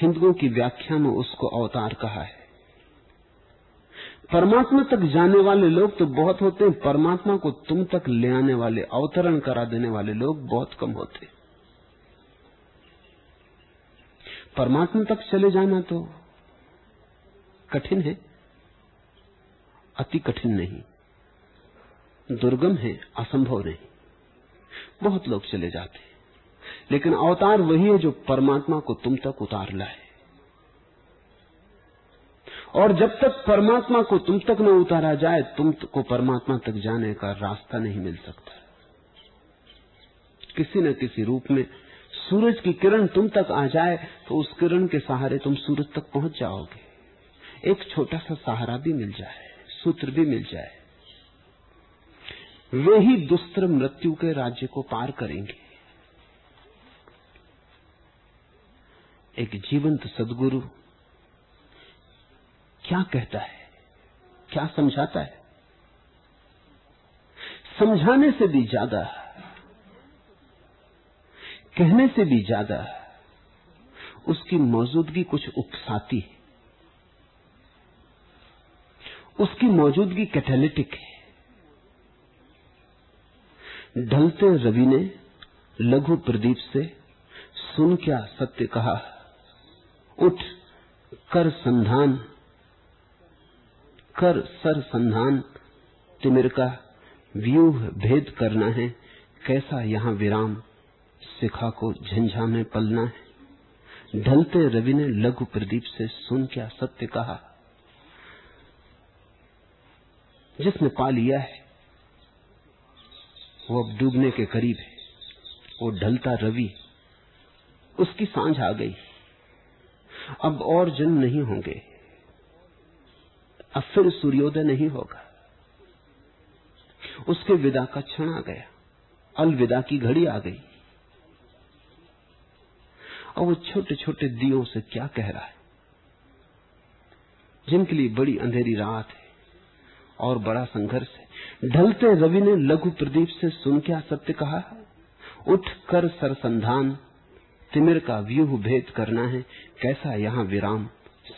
हिंदुओं की व्याख्या में उसको अवतार कहा है। परमात्मा तक जाने वाले लोग तो बहुत होते हैं। परमात्मा को तुम तक ले आने वाले, अवतरण करा देने वाले लोग बहुत कम होते परमात्मा तक चले जाना तो कठिन है, अति कठिन नहीं। दुर्गम है, असंभव नहीं। बहुत लोग चले जाते हैं। लेकिन अवतार वही है जो परमात्मा को तुम तक उतार लाए। और जब तक परमात्मा को तुम तक न उतारा जाए, तुम को परमात्मा तक जाने का रास्ता नहीं मिल सकता। किसी न किसी रूप में सूरज की किरण तुम तक आ जाए तो उस किरण के सहारे तुम सूरज तक पहुँच जाओगे। एक छोटा सा सहारा भी मिल जाए, सूत्र भी मिल जाए। वे ही दुस्तर मृत्यु के राज्य को पार करेंगे। एक जीवंत सदगुरु क्या कहता है? क्या समझाता है? समझाने से भी ज़्यादा, कहने से भी ज़्यादा उसकी मौजूदगी कुछ उकसाती है। उसकी मौजूदगी कैटेलिटिक है। ढलते रवि ने लघु प्रदीप से सुन क्या सत्य कहा? उठ, कर संधान। कर सर संधान तिमिर का व्यूह भेद करना है, कैसा यहाँ विराम शिखा को झंझा में पलना है। ढलते रवि ने लघु प्रदीप से सुन क्या सत्य कहा। जिसने पा लिया है, वो अब डूबने के करीब है। वो ढलता रवि, उसकी साँझ आ गई। अब और जन्म नहीं होंगे। अब फिर सूर्योदय नहीं होगा। उसके विदा का क्षण आ गया। अलविदा की घड़ी आ गई। और वो छोटे छोटे दियों से क्या कह रहा है? जिनके लिए बड़ी अंधेरी रात है और बड़ा संघर्ष है। ढलते रवि ने लघु प्रदीप से सुन क्या सत्य कहा, उठ कर सरसंधान, तिमिर का व्यूह भेद करना है। कैसा यहाँ विराम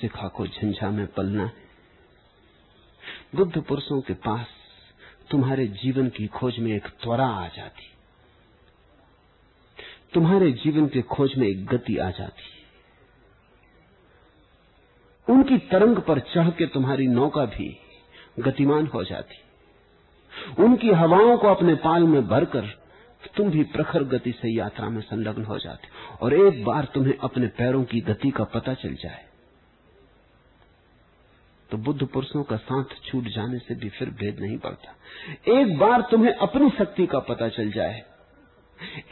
शिखा को झंझा में पलना है? बुद्ध पुरुषों के पास तुम्हारे जीवन की खोज में एक त्वरा आ जाती। तुम्हारे जीवन के खोज में एक गति आ जाती। उनकी तरंग पर चढ़ के तुम्हारी नौका भी गतिमान हो जाती। उनकी हवाओं को अपने पाल में भरकर तुम भी प्रखर गति से यात्रा में संलग्न हो जाते। और एक बार तुम्हें अपने पैरों की गति का पता चल जाए। तो बुद्ध पुरुषों का साथ छूट जाने से भी फिर भेद नहीं पड़ता। एक बार तुम्हें अपनी शक्ति का पता चल जाए।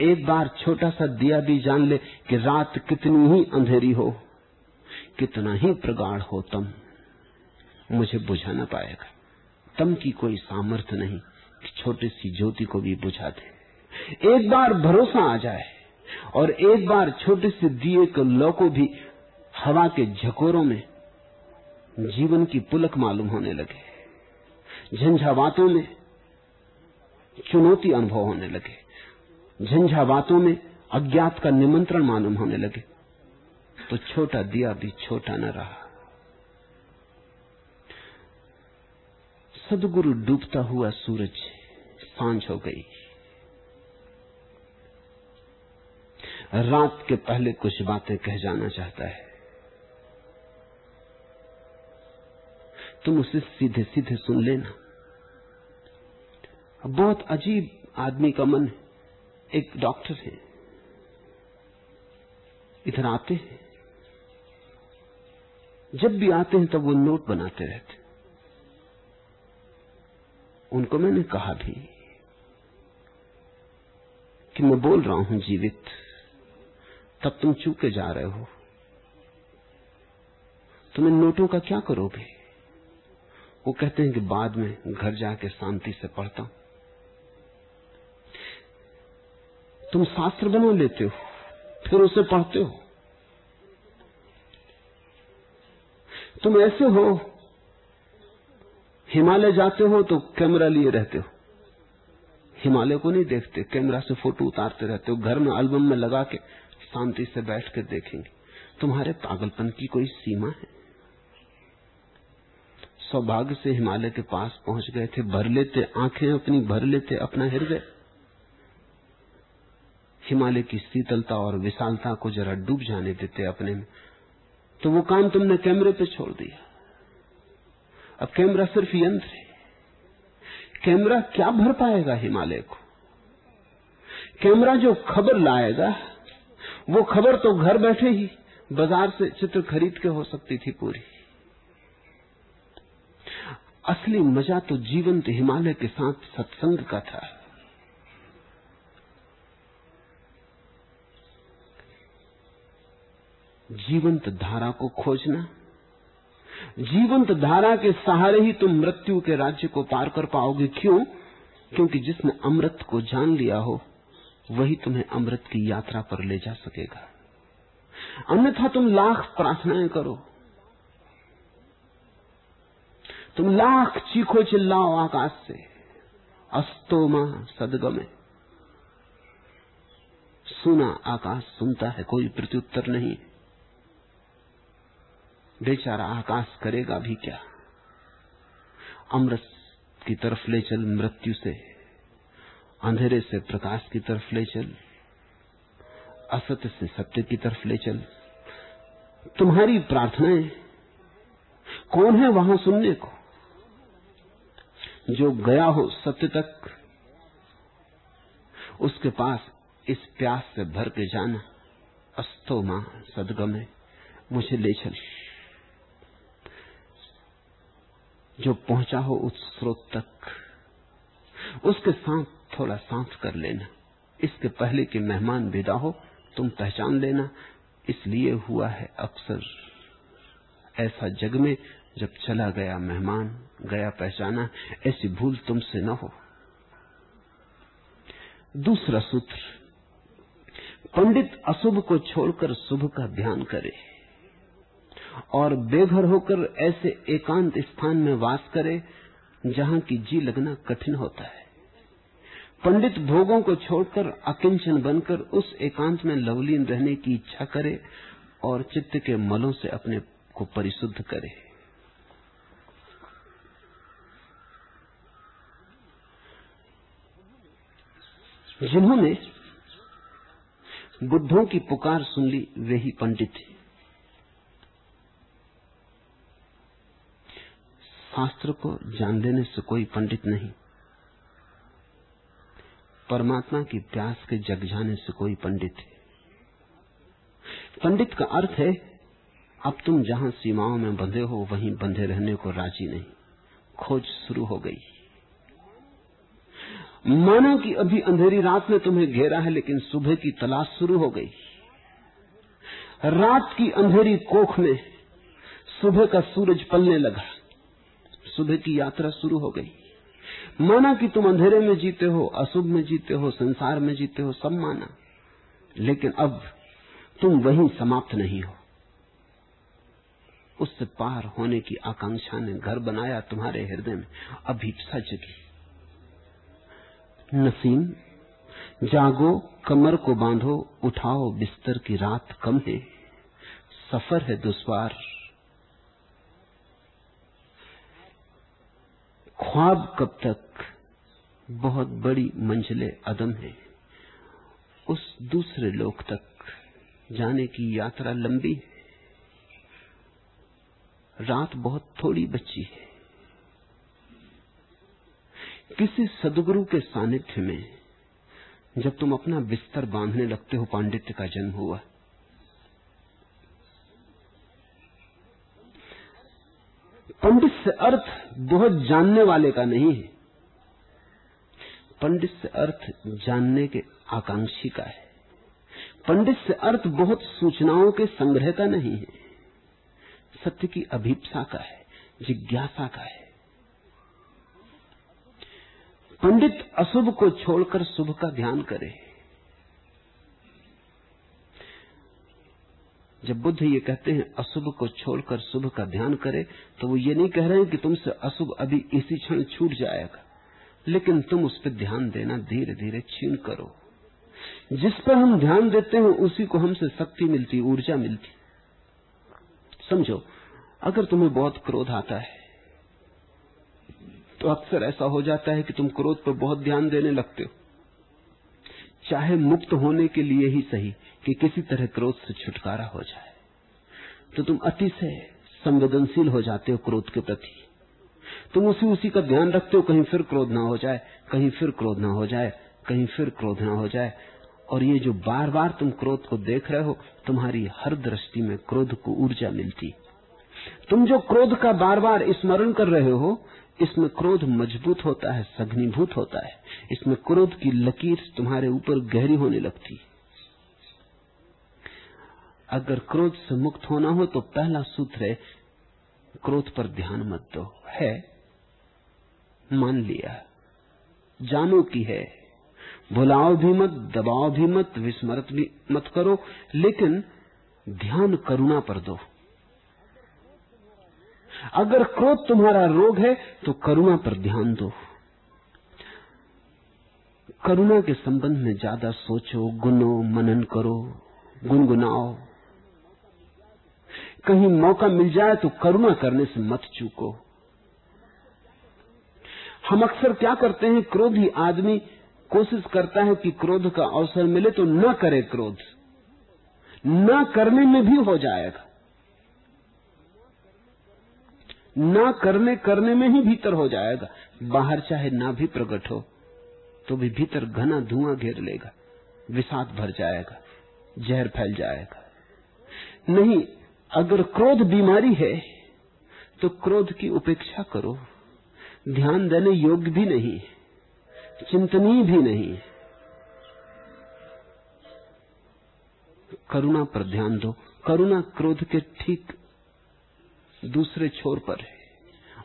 एक बार छोटा सा दिया भी जान ले कि रात कितनी ही अंधेरी हो, कितना ही प्रगाढ़ हो तम। मुझे बुझा ना पाएगा। तम की कोई सामर्थ्य नहीं कि छोटी सी ज्योति को भी बुझा दे। एक बार भरोसा आ जाए और एक बार छोटे से दिए के लौ को भी हवा के झकोरों में जीवन की पुलक मालूम होने लगे। झंझावातों में चुनौती अनुभव होने लगे। झंझावातों में अज्ञात का निमंत्रण मालूम होने लगे। तो छोटा दिया भी छोटा न रहा। सदगुरु डूबता हुआ सूरज साँझ हो गई। रात के पहले कुछ बातें कह जाना चाहता है। तुम उसे सीधे सीधे सुन लेना। बहुत अजीब आदमी का मन एक डॉक्टर है। इधर आते हैं। जब भी आते हैं तब वो नोट बनाते रहते उनको मैंने कहा भी कि मैं बोल रहा हूँ, जीवित, तब तुम चूके जा रहे हो। तुम इन नोटों का क्या करोगे? वो कहते हैं कि बाद में घर जाके शांति से पढ़ता हूँ। तुम शास्त्र बना लेते हो, फिर उसे पढ़ते हो। तुम ऐसे हो, हिमालय जाते हो तो कैमरा लिए रहते हो। हिमालय को नहीं देखते, कैमरा से फ़ोटो उतारते रहते हो, घर में एल्बम में लगा के शांति से बैठ कर देखेंगे। तुम्हारे पागलपन की कोई सीमा है? सौभाग्य से हिमालय के पास पहुँच गए थे। भर लेते, आँखें अपनी भर लेते, अपना हृदय। हिमालय की शीतलता और विशालता को जरा डूब जाने देते अपने में। तो वो काम तुमने कैमरे पे छोड़ दिया। अब कैमरा सिर्फ़ यंत्र है। कैमरा क्या भर पाएगा हिमालय को? कैमरा जो खबर लाएगा, वो खबर तो घर बैठे ही बाज़ार से चित्र खरीद के हो सकती थी पूरी। असली मज़ा तो जीवंत हिमालय के साथ सत्संग का था। जीवंत धारा को खोजना, जीवंत धारा के सहारे ही तुम मृत्यु के राज्य को पार कर पाओगे। क्यों? क्योंकि जिसने अमृत को जान लिया हो, वही तुम्हें अमृत की यात्रा पर ले जा सकेगा। अन्यथा तुम लाख प्रार्थनाएँ करो तुम लाख चीखो चिल्लाओ आकाश से। अस्तोमा सदगमे। सुना आकाश सुनता है, कोई प्रत्युत्तर नहीं। बेचारा आकाश करेगा भी क्या? अमृत की तरफ़ ले चल मृत्यु से, अंधेरे से प्रकाश की तरफ़ ले चल, असत्य से सत्य की तरफ़ ले चल। तुम्हारी प्रार्थनाएँ, कौन है वहाँ सुनने को? जो गया हो सत्य तक, उसके पास इस प्यास से भर के जाना। अस्तो माँ सदगमे, मुझे ले चल। जो पहुँचा हो उस स्रोत तक, उसके साथ थोड़ा सांस कर लेना। इसके पहले कि मेहमान विदा हो, तुम पहचान लेना। इसलिए हुआ है अक्सर, ऐसा जग में जब चला गया मेहमान, गया पहचाना, ऐसी भूल तुमसे न हो। दूसरा सूत्र, पंडित अशुभ को छोड़कर शुभ का ध्यान करे और बेघर होकर ऐसे एकांत स्थान में वास करे जहाँ की जी लगना कठिन होता है। पंडित भोगों को छोड़कर अकिंचन बनकर उस एकांत में लवलीन रहने की इच्छा करे और चित्त के मलों से अपने को परिशुद्ध करे। जिन्होंने बुद्धों की पुकार सुन ली, वे ही पंडित थे। शास्त्र को जान लेने से कोई पंडित नहीं। परमात्मा की प्यास के जग जाने से कोई पंडित है। पंडित का अर्थ है, अब तुम जहाँ सीमाओं में बंधे हो, वहीं बंधे रहने को राज़ी नहीं। खोज शुरू हो गई। माना कि अभी अंधेरी रात ने तुम्हें घेरा है, लेकिन सुबह की तलाश शुरू हो गई। रात की अंधेरी कोख में सुबह का सूरज पलने लगा। सुबह की यात्रा शुरू हो गई। माना कि तुम अंधेरे में जीते हो, अशुभ में जीते हो, संसार में जीते हो, सब माना। लेकिन अब तुम वहीं समाप्त नहीं हो। उससे पार होने की आकांक्षा ने घर बनाया तुम्हारे हृदय में। अभीपसा जगी नसीम, जागो, कमर को बांधो, उठाओ बिस्तर की रात कम है सफ़र है दुश्वार। ख्वाब कब तक? बहुत बड़ी मंजिले अदम है। उस दूसरे लोक तक जाने की यात्रा लंबी है। रात बहुत थोड़ी बची है। किसी सदगुरु के सानिध्य में जब तुम अपना बिस्तर बांधने लगते हो, पांडित्य का जन्म हुआ। पंडित से अर्थ बहुत जानने वाले का नहीं है। पंडित से अर्थ जानने के आकांक्षी का है। पंडित से अर्थ बहुत सूचनाओं के संग्रह का नहीं है। सत्य की अभीपसा का है, जिज्ञासा का है। पंडित अशुभ को छोड़कर शुभ का ध्यान करे। जब बुद्ध ये कहते हैं, अशुभ को छोड़कर शुभ का ध्यान करे तो वो ये नहीं कह रहे हैं कि तुमसे अशुभ अभी इसी क्षण छूट जाएगा। लेकिन तुम उस पर ध्यान देना धीरे धीरे छीन करो। जिस पर हम ध्यान देते हैं, उसी को हमसे शक्ति मिलती, ऊर्जा मिलती। समझो, अगर तुम्हें बहुत क्रोध आता है तो अक्सर ऐसा हो जाता है कि तुम क्रोध पर बहुत ध्यान देने लगते हो। चाहे मुक्त होने के लिए ही सही कि किसी तरह क्रोध से छुटकारा हो जाए। तो तुम अति से संवेदनशील हो जाते हो क्रोध के प्रति। तुम उसी उसी का ध्यान रखते हो, कहीं फिर क्रोध ना हो जाए, कहीं फिर क्रोध ना हो जाए, कहीं फिर क्रोध ना हो जाए। और ये जो बार बार तुम क्रोध को देख रहे हो, तुम्हारी हर दृष्टि में क्रोध को ऊर्जा मिलती। तुम जो क्रोध का बार बार स्मरण कर रहे हो इसमें क्रोध मज़बूत होता है सघनीभूत होता है। इसमें क्रोध की लकीर तुम्हारे ऊपर गहरी होने लगती अगर क्रोध से मुक्त होना हो तो पहला सूत्र है, क्रोध पर ध्यान मत दो। है। मान लिया। जानो की है। भुलाओ भी मत, दबाओ भी मत विस्मृत भी मत करो, लेकिन ध्यान करुणा पर दो। अगर क्रोध तुम्हारा रोग है तो करुणा पर ध्यान दो। करुणा के संबंध में ज़्यादा सोचो, गुनो, मनन करो, गुनगुनाओ। कहीं मौका मिल जाए तो करुणा करने से मत चूको। हम अक्सर क्या करते हैं, क्रोधी आदमी कोशिश करता है कि क्रोध का अवसर मिले तो न करे क्रोध। न करने में भी हो जाएगा। ना करने करने में ही भीतर हो जाएगा। बाहर चाहे ना भी प्रकट हो तो भी भीतर घना धुआँ घेर लेगा, विषाद भर जाएगा, जहर फैल जाएगा। नहीं, अगर क्रोध बीमारी है तो क्रोध की उपेक्षा करो। ध्यान देने योग्य भी नहीं चिंतनीय भी नहीं। करुणा पर ध्यान दो। करुणा क्रोध के ठीक दूसरे छोर पर है।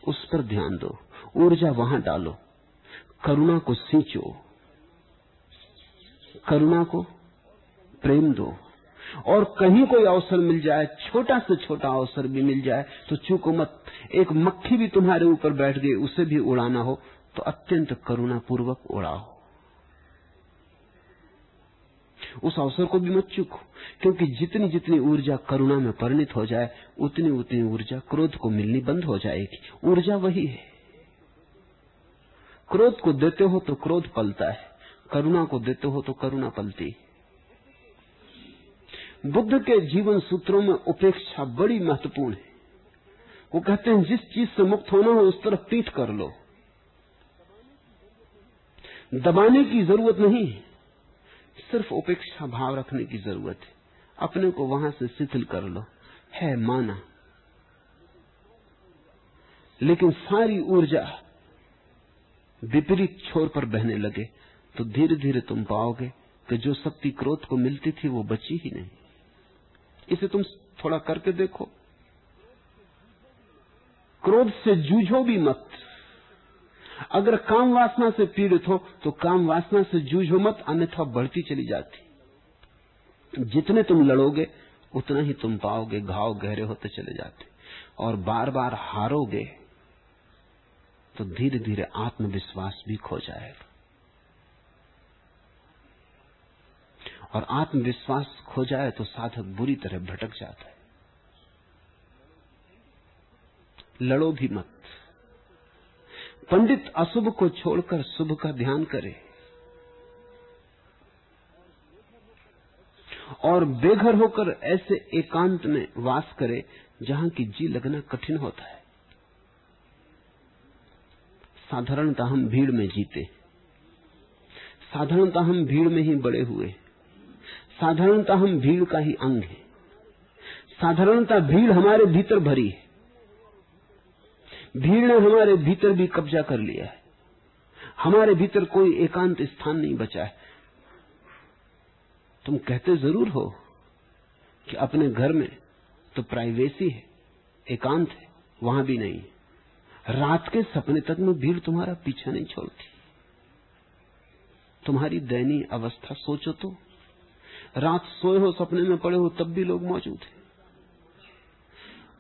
उस पर ध्यान दो। ऊर्जा वहाँ डालो। करुणा को सींचो। करुणा को प्रेम दो। और कहीं कोई अवसर मिल जाए, छोटा से छोटा अवसर भी मिल जाए तो चूको मत। एक मक्खी भी तुम्हारे ऊपर बैठ गई, उसे भी उड़ाना हो तो अत्यंत करुणा पूर्वक उड़ाओ। उस अवसर को भी मत चूको, क्योंकि जितनी जितनी ऊर्जा करुणा में परिणित हो जाए, उतनी उतनी ऊर्जा क्रोध को मिलनी बंद हो जाएगी। ऊर्जा वही है। क्रोध को देते हो तो क्रोध पलता है, करुणा को देते हो तो करुणा पलती है। बुद्ध के जीवन सूत्रों में उपेक्षा बड़ी महत्वपूर्ण है। वो कहते हैं, जिस चीज़ से मुक्त होना हो, उस तरफ़ पीठ कर लो। दबाने की ज़रूरत नहीं सिर्फ़ उपेक्षा भाव रखने की ज़रूरत है। अपने को वहाँ से शिथिल कर लो। है माना। लेकिन सारी ऊर्जा विपरीत छोर पर बहने लगे तो धीरे धीरे तुम पाओगे कि जो शक्ति क्रोध को मिलती थी, वो बची ही नहीं। इसे तुम थोड़ा करके देखो। क्रोध से जूझो भी मत। अगर काम वासना से पीड़ित हो तो काम वासना से जूझो मत, अन्यथा बढ़ती चली जाती। जितने तुम लड़ोगे, उतना ही तुम पाओगे, घाव गहरे होते चले जाते। और बार बार हारोगे तो धीरे धीरे आत्मविश्वास भी खो जाएगा। और आत्मविश्वास खो जाए तो साधक बुरी तरह भटक जाता है। लड़ो भी मत। पंडित अशुभ को छोड़कर शुभ का ध्यान करे और बेघर होकर ऐसे एकांत में वास करे जहाँ की जी लगना कठिन होता है। साधारणतः हम भीड़ में जीते। साधारणतः हम भीड़ में ही बड़े हुए। साधारणतः हम भीड़ का ही अंग है। साधारणतः भीड़ हमारे भीतर भरी है। भीड़ ने हमारे भीतर भी कब्जा कर लिया है। हमारे भीतर कोई एकांत स्थान नहीं बचा है। तुम कहते ज़रूर हो कि अपने घर में तो प्राइवेसी है, एकांत है, वहाँ भी नहीं। रात के सपने तक में भीड़ तुम्हारा पीछा नहीं छोड़ती। तुम्हारी दयनीय अवस्था सोचो तो। रात सोए हो सपने में पड़े हो तब भी लोग मौजूद हैं।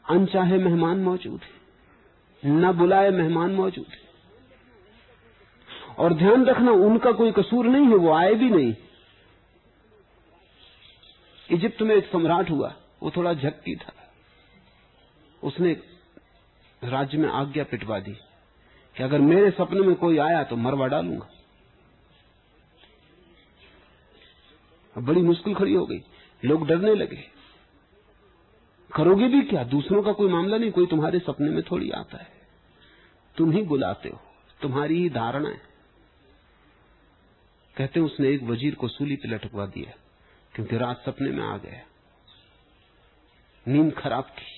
अनचाहे मेहमान मौजूद हैं। न बुलाए मेहमान मौजूद हैं। और ध्यान रखना, उनका कोई कसूर नहीं है, वो आए भी नहीं। इजिप्त में एक सम्राट हुआ, वो थोड़ा झक्की था। उसने राज्य में आज्ञा पिटवा दी कि अगर मेरे सपने में कोई आया तो मरवा डालूँगा। बड़ी मुश्किल खड़ी हो गई। लोग डरने लगे। करोगे भी क्या? दूसरों का कोई मामला नहीं, कोई तुम्हारे सपने में थोड़ी आता है। तुम ही बुलाते हो, तुम्हारी ही धारणा है। कहते हैं, उसने एक वज़ीर को सूली पे लटकवा दिया, क्योंकि रात सपने में आ गया। नींद खराब थी।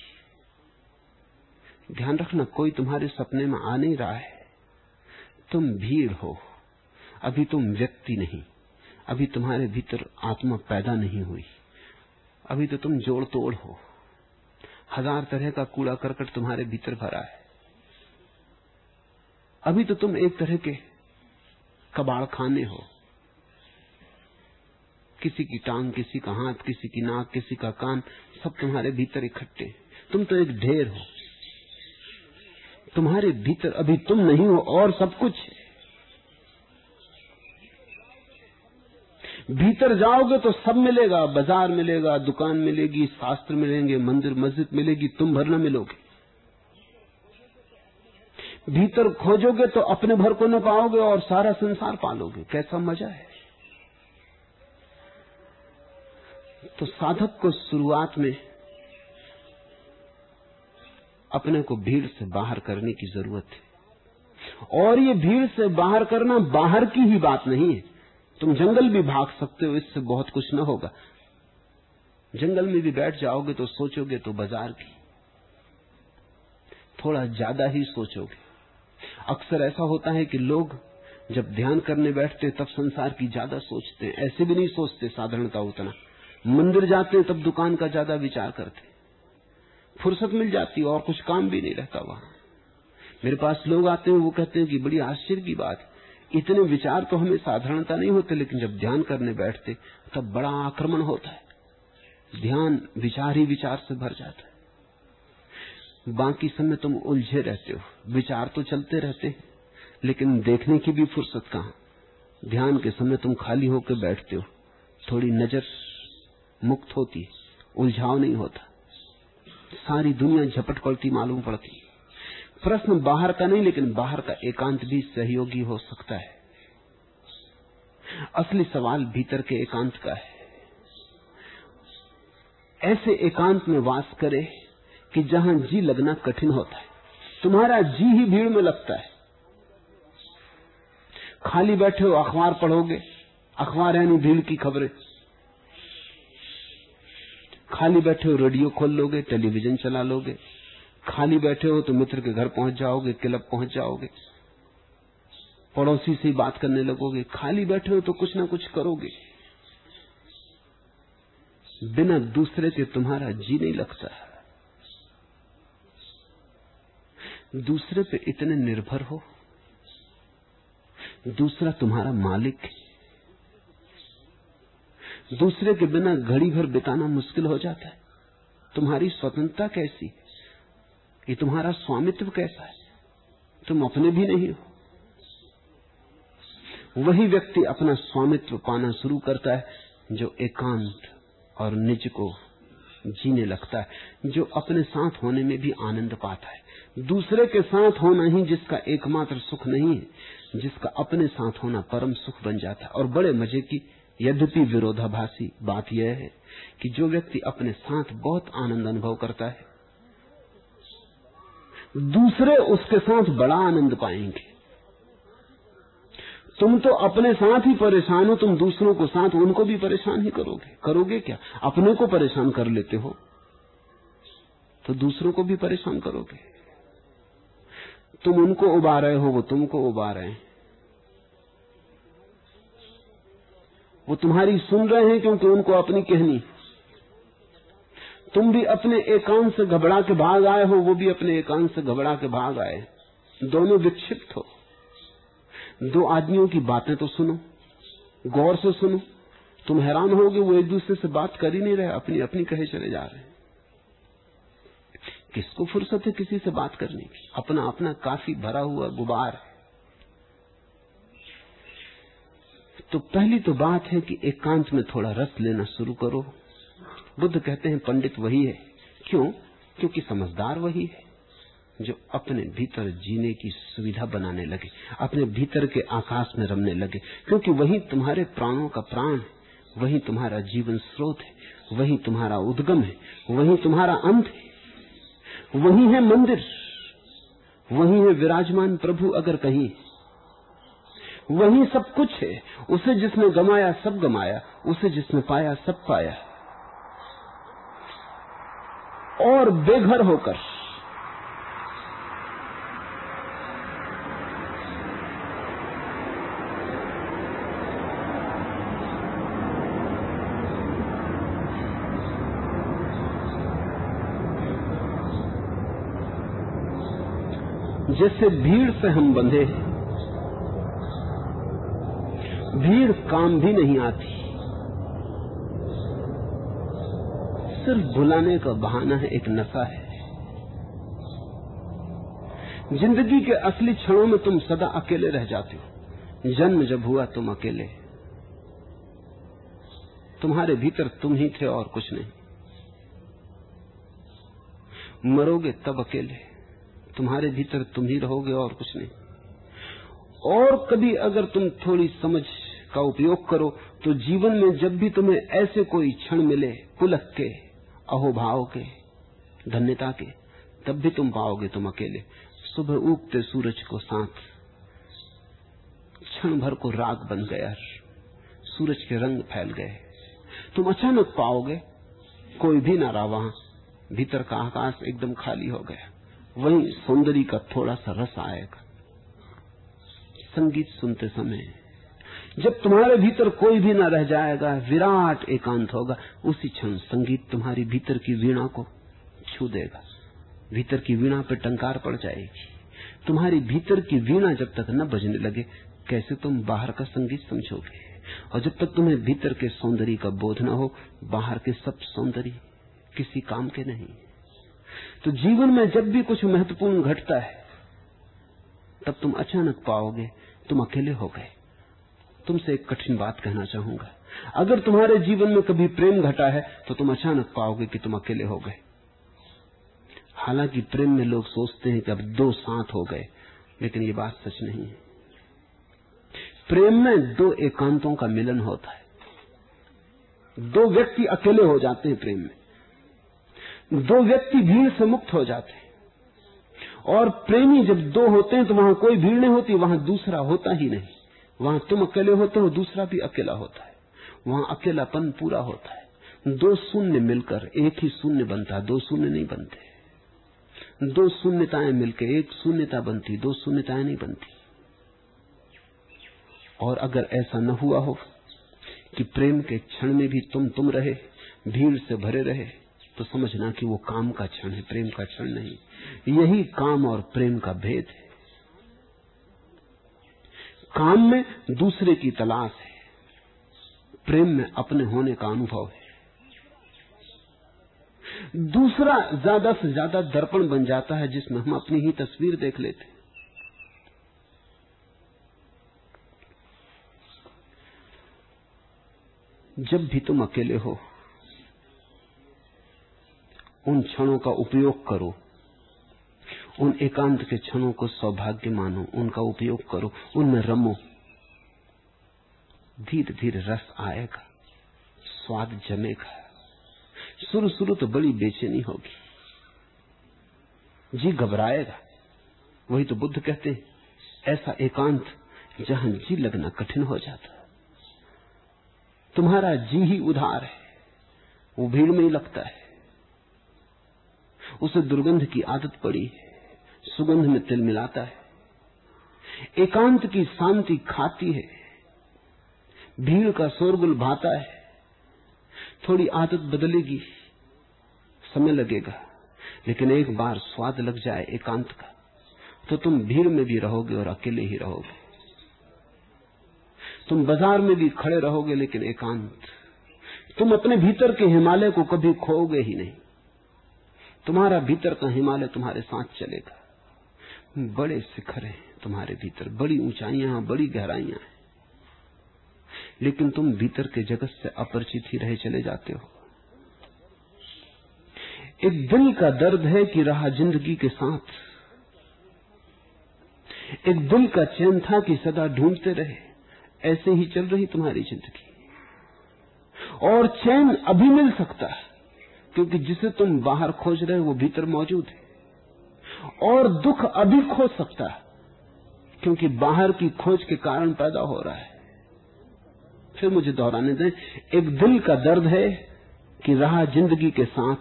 ध्यान रखना, कोई तुम्हारे सपने में आ नहीं रहा है। तुम भीड़ हो। अभी तुम व्यक्ति नहीं। अभी तुम्हारे भीतर आत्मा पैदा नहीं हुई। अभी तो तुम जोड़ तोड़ हो। हज़ार तरह का कूड़ा करकट तुम्हारे भीतर भरा है। अभी तो तुम एक तरह के कबाड़ खाने हो। किसी की टांग, किसी का हाथ, किसी की नाक, किसी का कान, सब तुम्हारे भीतर इकट्ठे तुम तो एक ढेर हो। तुम्हारे भीतर अभी तुम नहीं हो, और सब कुछ भीतर जाओगे तो सब मिलेगा, बाज़ार मिलेगा, दुकान मिलेगी, शास्त्र मिलेंगे, मंदिर, मस्जिद मिलेगी, तुम भर न मिलोगे। भीतर खोजोगे तो अपने भर को न पाओगे और सारा संसार पालोगे। कैसा मज़ा है। तो साधक को शुरुआत में अपने को भीड़ से बाहर करने की ज़रूरत है। और ये भीड़ से बाहर करना बाहर की ही बात नहीं है। तुम जंगल भी भाग सकते हो, इससे बहुत कुछ न होगा। जंगल में भी बैठ जाओगे तो सोचोगे तो बाज़ार की। थोड़ा ज़्यादा ही सोचोगे। अक्सर ऐसा होता है कि लोग जब ध्यान करने बैठते तब संसार की ज़्यादा सोचते हैं। ऐसे भी नहीं सोचते साधारणता उतना। मंदिर जाते हैं, तब दुकान का ज़्यादा विचार करते फुर्सत मिल जाती और कुछ काम भी नहीं रहता वहाँ। मेरे पास लोग आते हैं, वो कहते हैं कि बड़ी आश्चर्य की बात इतने विचार तो हमें साधारणता नहीं होते, लेकिन जब ध्यान करने बैठते तब बड़ा आक्रमण होता है। ध्यान विचार ही विचार से भर जाता है। बाकी समय तुम उलझे रहते हो। विचार तो चलते रहते हैं, लेकिन देखने की भी फुर्सत कहाँ? ध्यान के समय तुम खाली होकर बैठते हो। थोड़ी नज़र मुक्त होती उलझाव नहीं होता। सारी दुनिया झपट पड़ती मालूम पड़ती प्रश्न बाहर का नहीं, लेकिन बाहर का एकांत भी सहयोगी हो सकता है। असली सवाल भीतर के एकांत का है। ऐसे एकांत में वास करे कि जहाँ जी लगना कठिन होता है, तुम्हारा जी ही भीड़ में लगता है। खाली बैठे हो, अखबार पढ़ोगे, अखबार यानी भीड़ की खबरें। खाली बैठे हो, रेडियो खोल लोगे, टेलीविज़न चला लोगे। खाली बैठे हो तो मित्र के घर पहुँच जाओगे, क्लब पहुँच जाओगे। पड़ोसी से बात करने लगोगे। खाली बैठे हो तो कुछ ना कुछ करोगे। बिना दूसरे के तुम्हारा जी नहीं लगता। दूसरे पे इतने निर्भर हो? दूसरा तुम्हारा मालिक दूसरे के बिना घड़ी भर बिताना मुश्किल हो जाता है। तुम्हारी स्वतंत्रता कैसी ये तुम्हारा स्वामित्व कैसा है? तुम अपने भी नहीं हो। वही व्यक्ति अपना स्वामित्व पाना शुरू करता है, जो एकांत और निज को जीने लगता है, जो अपने साथ होने में भी आनंद पाता है। दूसरे के साथ होना ही जिसका एकमात्र सुख नहीं है, जिसका अपने साथ होना परम सुख बन जाता है। और बड़े मज़े की यद्यपि विरोधाभासी बात यह है कि जो व्यक्ति अपने साथ बहुत आनंद अनुभव करता है, दूसरे उसके साथ बड़ा आनंद पाएँगे। तुम तो अपने साथ ही परेशान हो, तुम दूसरों को साथ, उनको भी परेशान ही करोगे। करोगे क्या? अपने को परेशान कर लेते हो तो दूसरों को भी परेशान करोगे। तुम उनको उबा रहे हो, वो तुमको उबा रहे हैं। वो तुम्हारी सुन रहे हैं क्योंकि उनको अपनी कहनी। तुम भी अपने एकांत से घबरा के भाग आए हो, वो भी अपने एकांत से घबरा के भाग आए दोनों विक्षिप्त हो। दो आदमियों की बातें तो सुनो, गौर से सुनो। तुम हैरान होगे, वो एक दूसरे से बात कर ही नहीं रहे, अपनी अपनी कहे चले जा रहे किसको फुर्सत है किसी से बात करने की? अपना अपना काफ़ी भरा हुआ गुबार है। तो पहली तो बात है कि एकांत में थोड़ा रस लेना शुरू करो। बुद्ध कहते हैं, पंडित वही है। क्यों? क्योंकि समझदार वही है। जो अपने भीतर जीने की सुविधा बनाने लगे, अपने भीतर के आकाश में रमने लगे, क्योंकि वही तुम्हारे प्राणों का प्राण है, वही तुम्हारा जीवन स्रोत है, वही तुम्हारा उद्गम है, वही तुम्हारा अंत है, वही है मंदिर, वही है विराजमान प्रभु अगर कहीं। वही सब कुछ है, उसे जिसने गमाया सब गमाया, उसे जिसने पाया सब पाया। और बेघर होकर जैसे भीड़ से हम बंधे हैं। भीड़ काम भी नहीं आती। सिर्फ़ भुलाने का बहाना है, एक नशा है। ज़िंदगी के असली क्षणों में तुम सदा अकेले रह जाते हो। जन्म जब हुआ, तुम अकेले। तुम्हारे भीतर तुम ही थे और कुछ नहीं। मरोगे तब अकेले। तुम्हारे भीतर तुम ही रहोगे और कुछ नहीं। और कभी अगर तुम थोड़ी समझ का उपयोग करो तो जीवन में जब भी तुम्हें ऐसे कोई क्षण मिले, पुलक के, अहोभाव के, धन्यता के, तब भी तुम पाओगे तुम अकेले। सुबह उगते सूरज को साथ, क्षण भर को राग बन गया सूरज के रंग फैल गए। तुम अचानक पाओगे, कोई भी ना रहा वहाँ, भीतर का आकाश एकदम खाली हो गया। वही सौंदर्य का थोड़ा सा रस आएगा। संगीत सुनते समय जब तुम्हारे भीतर कोई भी ना रह जाएगा, विराट एकांत होगा। उसी क्षण संगीत तुम्हारी भीतर की वीणा को छू देगा। भीतर की वीणा पर टंकार पड़ जाएगी। तुम्हारी भीतर की वीणा जब तक न बजने लगे, कैसे तुम बाहर का संगीत समझोगे? और जब तक तुम्हें भीतर के सौंदर्य का बोध न हो, बाहर के सब सौंदर्य किसी काम के नहीं। तो जीवन में जब भी कुछ महत्वपूर्ण घटता है, तब तुम अचानक पाओगे तुम अकेले हो गए। तुमसे एक कठिन बात कहना चाहूँगा। अगर तुम्हारे जीवन में कभी प्रेम घटा है तो तुम अचानक पाओगे कि तुम अकेले हो गए। हालाँकि प्रेम में लोग सोचते हैं कि अब दो साथ हो गए, लेकिन ये बात सच नहीं है। प्रेम में दो एकांतों का मिलन होता है। दो व्यक्ति अकेले हो जाते हैं प्रेम में। दो व्यक्ति भीड़ से मुक्त हो जाते हैं। और प्रेमी जब दो होते हैं तो वहाँ कोई भीड़ नहीं होती, वहाँ दूसरा होता ही नहीं। वहाँ तुम अकेले होते हो, दूसरा भी अकेला होता है। वहाँ अकेलापन पूरा होता है। दो शून्य मिलकर एक ही शून्य बनता, दो शून्य नहीं बनते। दो शून्यताएँ मिलकर एक शून्यता बनती, दो शून्यताएँ नहीं बनती। और अगर ऐसा न हुआ हो कि प्रेम के क्षण में भी तुम तुम रहे, भीड़ से भरे रहे तो समझना कि वो काम का क्षण है, प्रेम का क्षण नहीं। यही काम और प्रेम का भेद है। काम में दूसरे की तलाश है। प्रेम में अपने होने का अनुभव है। दूसरा ज़्यादा से ज़्यादा दर्पण बन जाता है, जिसमें हम अपनी ही तस्वीर देख लेते जब भी तुम अकेले हो उन क्षणों का उपयोग करो। उन एकांत के क्षणों को सौभाग्य मानो, उनका उपयोग करो। उनमें रमो। धीरे धीरे रस आएगा, स्वाद जमेगा। शुरू शुरू तो बड़ी बेचैनी होगी। जी घबराएगा। वही तो बुद्ध कहते हैं, ऐसा एकांत जहाँ जी लगना कठिन हो जाता तुम्हारा जी ही उधार है। वो भीड़ में ही लगता है। उसे दुर्गंध की आदत पड़ी है, सुगंध में तिल मिलाता है। एकांत की शांति खाती है, भीड़ का शोरगुल भाता है। थोड़ी आदत बदलेगी, समय लगेगा, लेकिन एक बार स्वाद लग जाए एकांत का तो तुम भीड़ में भी रहोगे और अकेले ही रहोगे। तुम बाज़ार में भी खड़े रहोगे, लेकिन एकांत, तुम अपने भीतर के हिमालय को कभी खोओगे ही नहीं। तुम्हारा भीतर का हिमालय तुम्हारे साथ चलेगा। बड़े शिखर हैं तुम्हारे भीतर, बड़ी ऊंचाइयाँ, बड़ी गहराइयाँ हैं। लेकिन तुम भीतर के जगत से अपरिचित ही रहे चले जाते हो। एक दिल का दर्द है कि रहा ज़िंदगी के साथ। एक दिल का चैन था कि सदा ढूंढते रहे। ऐसे ही चल रही तुम्हारी ज़िंदगी। और चैन अभी मिल सकता है। क्योंकि जिसे तुम बाहर खोज रहे हो, वो भीतर मौजूद है। और दुख अभी खोज सकता है, क्योंकि बाहर की खोज के कारण पैदा हो रहा है। फिर मुझे दोहराने दें, एक दिल का दर्द है कि रहा ज़िंदगी के साथ।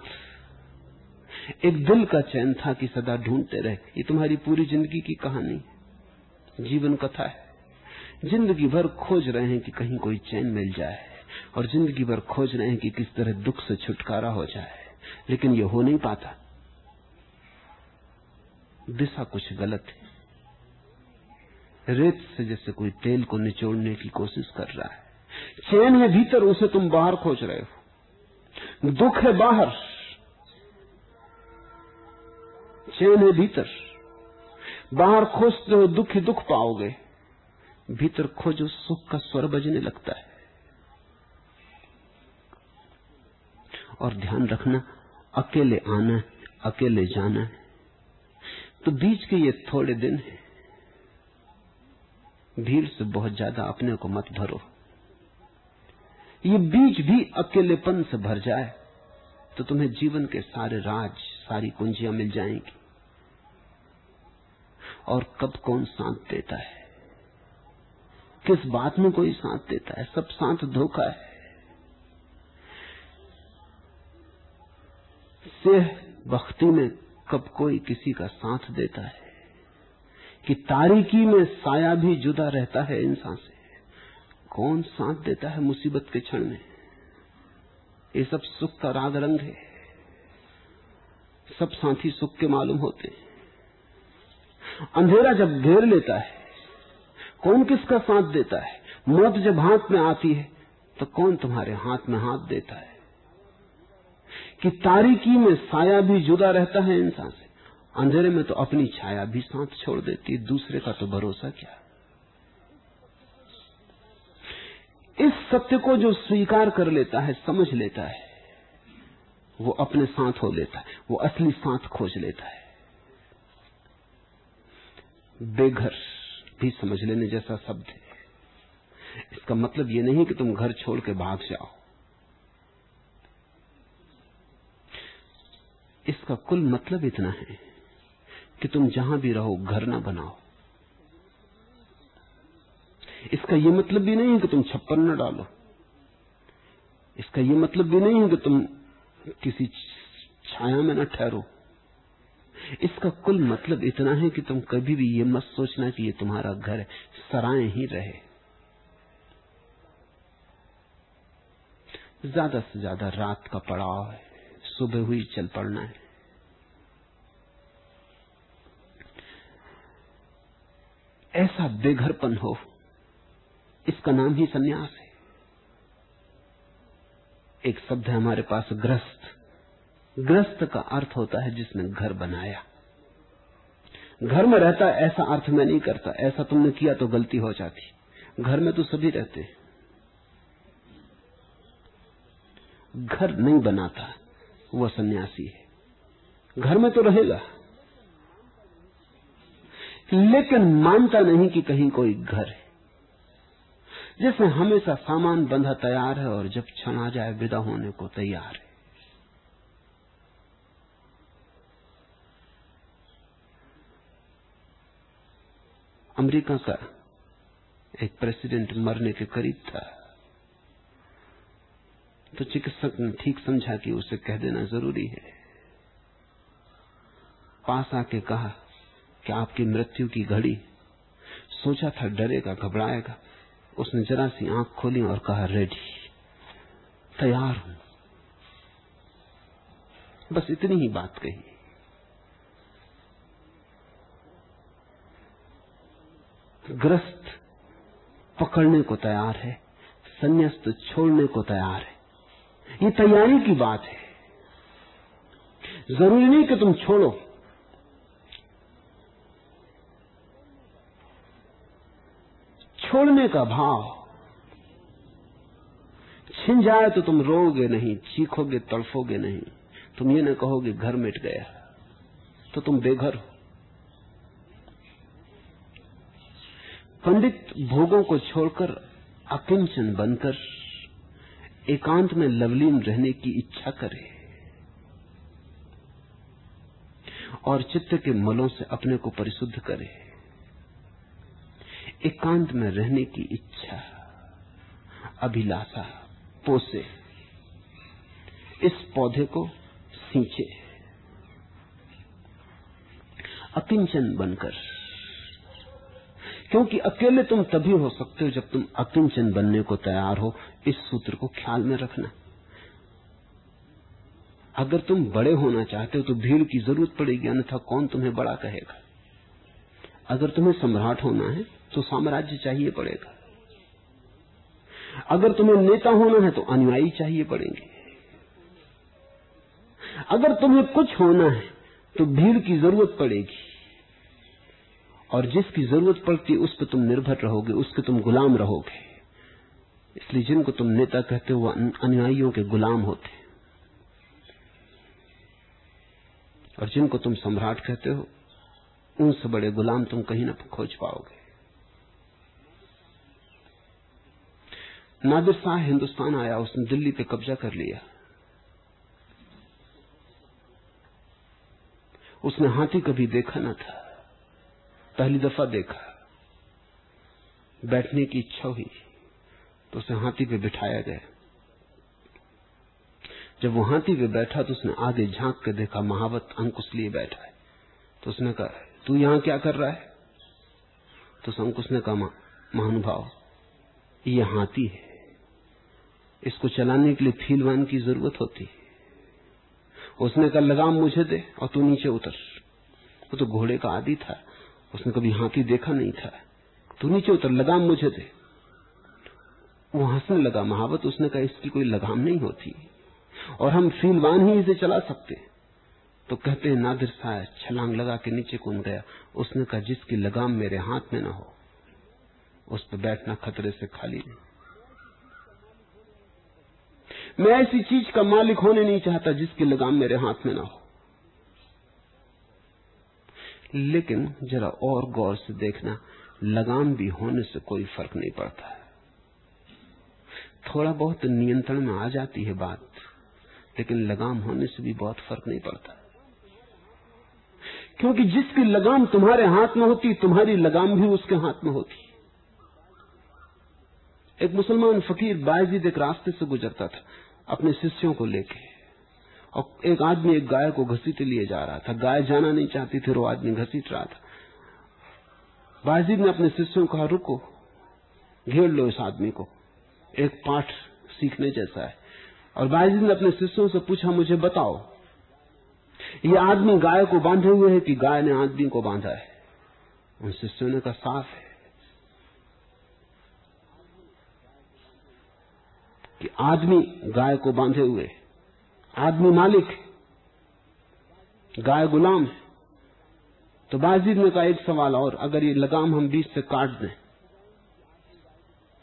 एक दिल का चैन था कि सदा ढूंढते रहे। ये तुम्हारी पूरी ज़िंदगी की कहानी जीवन कथा है। ज़िंदगी भर खोज रहे हैं कि कहीं कोई चैन मिल जाए। और ज़िंदगी भर खोज रहे हैं कि किस तरह दुख से छुटकारा हो जाए। लेकिन यह हो नहीं पाता। दिशा कुछ गलत है। रेत से जैसे कोई तेल को निचोड़ने की कोशिश कर रहा है। चैन है भीतर उसे तुम बाहर खोज रहे हो। दुख है बाहर। चैन है भीतर। बाहर खोजते हो दुख ही दुख पाओगे। भीतर खोजो, सुख का स्वर बजने लगता है। और ध्यान रखना, अकेले आना, अकेले जाना। है तो बीच के ये थोड़े दिन है। भीड़ से बहुत ज़्यादा अपने को मत भरो। ये बीच भी अकेलेपन से भर जाए तो तुम्हें जीवन के सारे राज, सारी कुंजियाँ मिल जाएँगी। और कब कौन साथ देता है? किस बात में कोई साथ देता है? सब साथ धोखा है। सेह बख्ती में कब कोई किसी का साथ देता है? कि तारीकी में साया भी जुदा रहता है इंसान से? कौन साथ देता है मुसीबत के क्षण में? ये सब सुख का राग रंग है। सब साथी सुख के मालूम होते हैं। अंधेरा जब घेर लेता है, कौन किसका साथ देता है? मौत जब हाथ में आती है तो कौन तुम्हारे हाथ में हाथ देता है? कि तारीकी में साया भी जुदा रहता है इंसान से। अंधेरे में तो अपनी छाया भी साथ छोड़ देती दूसरे का तो भरोसा क्या? इस सत्य को जो स्वीकार कर लेता है, समझ लेता है, वो अपने साथ हो लेता है, वो असली साथ खोज लेता है। बेघर भी समझ लेने जैसा शब्द है। इसका मतलब ये नहीं कि तुम घर छोड़ के भाग जाओ। इसका कुल मतलब इतना है कि तुम जहाँ भी रहो, घर ना बनाओ। इसका यह मतलब भी नहीं है कि तुम छप्पर न डालो। इसका यह मतलब भी नहीं है कि तुम किसी छाया में न ठहरो। इसका कुल मतलब इतना है कि तुम कभी भी ये मत सोचना कि ये तुम्हारा घर है सराय ही रहे। ज़्यादा से ज़्यादा रात का पड़ाव है। सुबह हुई, चल पड़ना है। ऐसा बेघरपन हो, इसका नाम ही सन्यास है। एक शब्द है हमारे पास, ग्रस्त। ग्रस्त का अर्थ होता है जिसने घर बनाया। घर में रहता ऐसा अर्थ मैं नहीं करता। ऐसा तुमने किया तो गलती हो जाती। घर में तो सभी रहते घर नहीं बनाता। वह सन्यासी है। घर में तो रहेगा। लेकिन मानता नहीं कि कहीं कोई घर है। जैसे हमेशा सामान बंधा तैयार है और जब क्षण आ जाए विदा होने को तैयार है। अमेरिका का एक प्रेसिडेंट मरने के करीब था। तो चिकित्सक ने ठीक समझा कि उसे कह देना ज़रूरी है। पास आके कहा कि आपकी मृत्यु की घड़ी? सोचा था डरेगा, घबराएगा। उसने जरा सी आँख खोली और कहा, रेडी, तैयार हूँ। बस इतनी ही बात कही। ग्रस्त पकड़ने को तैयार है, संन्यास्त छोड़ने को तैयार है। ये तैयारी की बात है। ज़रूरी नहीं कि तुम छोड़ो। छोड़ने का भाव। छिन जाए तो तुम रोगे नहीं, चीखोगे, तड़फोगे नहीं। तुम ये न कहोगे, घर मिट गया। तो तुम बेघर हो। पंडित भोगों को छोड़कर अकिंचन बनकर एकांत में लवलीन रहने की इच्छा करे और चित्त के मलों से अपने को परिशुद्ध करे। एकांत में रहने की इच्छा, अभिलाषा, पोसे, इस पौधे को सींचे। अकिंचन बनकर क्योंकि अकेले तुम तभी हो सकते हो जब तुम अकिंचन बनने को तैयार हो। इस सूत्र को ख्याल में रखना। अगर तुम बड़े होना चाहते हो तो भीड़ की ज़रूरत पड़ेगी, अन्यथा कौन तुम्हें बड़ा कहेगा? अगर तुम्हें सम्राट होना है तो साम्राज्य चाहिए पड़ेगा। अगर तुम्हें नेता होना है तो अनुयायी चाहिए पड़ेंगे। अगर तुम्हें कुछ होना है तो भीड़ की ज़रूरत पड़ेगी। और जिसकी ज़रूरत पड़ती उस पर तुम निर्भर रहोगे उसके तुम गुलाम रहोगे। इसलिए जिनको तुम नेता कहते हो वह अनुयायियों के गुलाम होते और जिनको तुम सम्राट कहते हो उनसे बड़े गुलाम तुम कहीं ना खोज पाओगे। नादिर शाह हिंदुस्तान आया, उसने दिल्ली पे कब्जा कर लिया। उसने हाथी कभी देखा ना था। पहली दफ़ा देखा। बैठने की इच्छा हुई तो उसे हाथी पे बिठाया गया। जब वो हाथी पे बैठा तो उसने आगे झाँक के देखा, महावत अंकुश लिए बैठा है। तो उसने कहा, तू यहाँ क्या कर रहा है? तो अंकुश ने कहा महानुभाव, ये हाथी है। इसको चलाने के लिए फीलवान की ज़रूरत होती है। उसने कहा, लगाम मुझे दे और तू नीचे उतर। वो तो घोड़े का आदि था। उसने कभी हाथी देखा नहीं था। तू नीचे उतर, लगाम मुझे दे। वो हंसने लगा, महावत, उसने कहा, इसकी कोई लगाम नहीं होती। और हम फीलवान ही इसे चला सकते। तो कहते हैं, नादिर साहब, छलांग लगा के नीचे कूद गया। उसने कहा, जिसकी लगाम मेरे हाथ में ना हो, उस पर बैठना खतरे से खाली नहीं। मैं ऐसी चीज़ का मालिक होने नहीं चाहता जिसकी लगाम मेरे हाथ में ना हो। लेकिन जरा और गौर से देखना, लगाम भी होने से कोई फ़र्क नहीं पड़ता थोड़ा बहुत नियंत्रण में आ जाती है बात, लेकिन लगाम होने से भी बहुत फ़र्क नहीं पड़ता। क्योंकि जिसकी लगाम तुम्हारे हाथ में होती, तुम्हारी लगाम भी उसके हाथ में होती। एक मुसलमान फकीर बायजीद एक रास्ते से गुजरता था, अपने शिष्यों को लेके। और एक आदमी, एक गाय को घसीटे लिए जा रहा था। गाय जाना नहीं चाहती थी वो आदमी घसीट रहा था। बायजीद ने अपने शिष्यों को कहा, रुको, घेर लो इस आदमी को। एक पाठ सीखने जैसा है। और बायजीद ने अपने शिष्यों से पूछा, मुझे बताओ, ये आदमी गाय को बांधे हुए है कि गाय ने आदमी को बांधा है? उन शिष्यों ने कहा, साफ़ है कि आदमी गाय को बांधे हुए आदमी मालिक, गाय गुलाम। है तो बाजीद ने कहा, एक सवाल और, अगर ये लगाम हम बीच से काट दें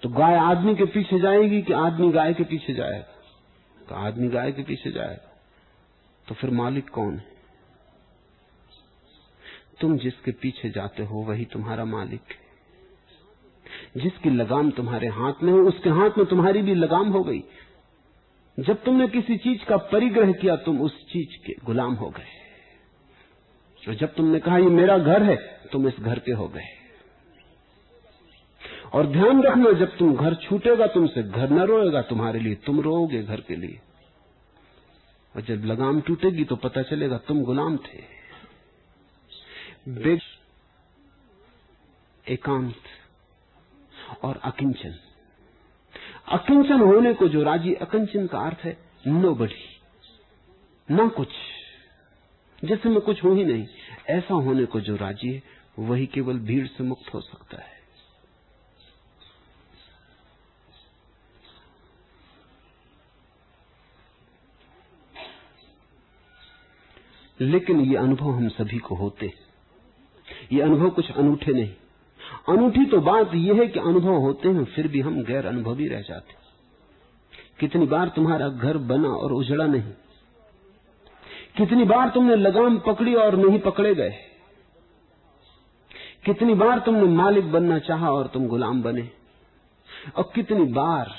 तो गाय आदमी के पीछे जाएगी कि आदमी गाय के पीछे जाएगा? तो आदमी गाय के पीछे जाएगा। तो फिर मालिक कौन? है तुम जिसके पीछे जाते हो, वही तुम्हारा मालिक। है जिसकी लगाम तुम्हारे हाथ में हो, उसके हाथ में तुम्हारी भी लगाम हो गई। जब तुमने किसी चीज़ का परिग्रह किया, तुम उस चीज़ के गुलाम हो गए। और जब तुमने कहा, ये मेरा घर है, तुम इस घर के हो गए। और ध्यान रखना, जब तुम घर छूटेगा, तुमसे घर न रोएगा, तुम्हारे लिए तुम रोओगे घर के लिए। और जब लगाम टूटेगी तो पता चलेगा तुम गुलाम थे। एकांत और अकिंचन। अकिंचन होने को जो राज़ी अकिंचन का अर्थ है, नो बड़ी। ना कुछ। जैसे मैं कुछ हूँ ही नहीं, ऐसा होने को जो राज़ी है, वही केवल भीड़ से मुक्त हो सकता है। लेकिन ये अनुभव हम सभी को होते ये अनुभव कुछ अनूठे नहीं। अनूठी तो बात यह है कि अनुभव होते हैं, फिर भी हम गैर अनुभवी रह जाते कितनी बार तुम्हारा घर बना और उजड़ा नहीं। कितनी बार तुमने लगाम पकड़ी और नहीं पकड़े गए। कितनी बार तुमने मालिक बनना चाहा और तुम गुलाम बने। और कितनी बार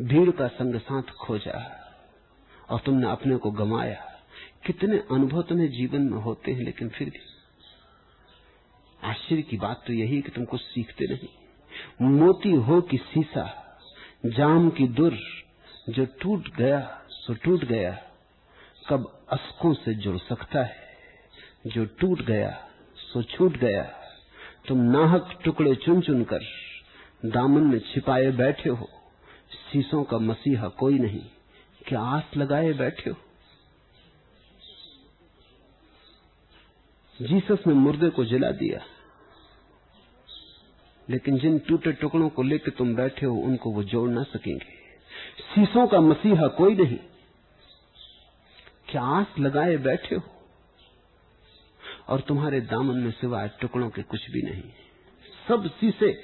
भीड़ का संग साथ खोजा और तुमने अपने को गमाया। कितने अनुभव तुम्हें जीवन में होते हैं, लेकिन फिर भी आश्चर्य की बात तो यही कि तुम कुछ सीखते नहीं। मोती हो कि सीसा, जाम की दुर, जो टूट गया, सो टूट गया। कब अस्कों से जुड़ सकता है, जो टूट गया, सो छूट गया। तुम नाहक टुकड़े चुन चुन कर, दामन में छिपाए बैठे हो। शीशों का मसीहा कोई नहीं, क्या आस लगाए बैठे हो? जीसस ने मुर्दे को जला दिया। लेकिन जिन टूटे टुकड़ों को लेकर तुम बैठे हो, उनको वो जोड़ ना सकेंगे। शीशों का मसीहा कोई नहीं। क्या आस लगाए बैठे हो? और तुम्हारे दामन में सिवाय टुकड़ों के कुछ भी नहीं। सब शीशे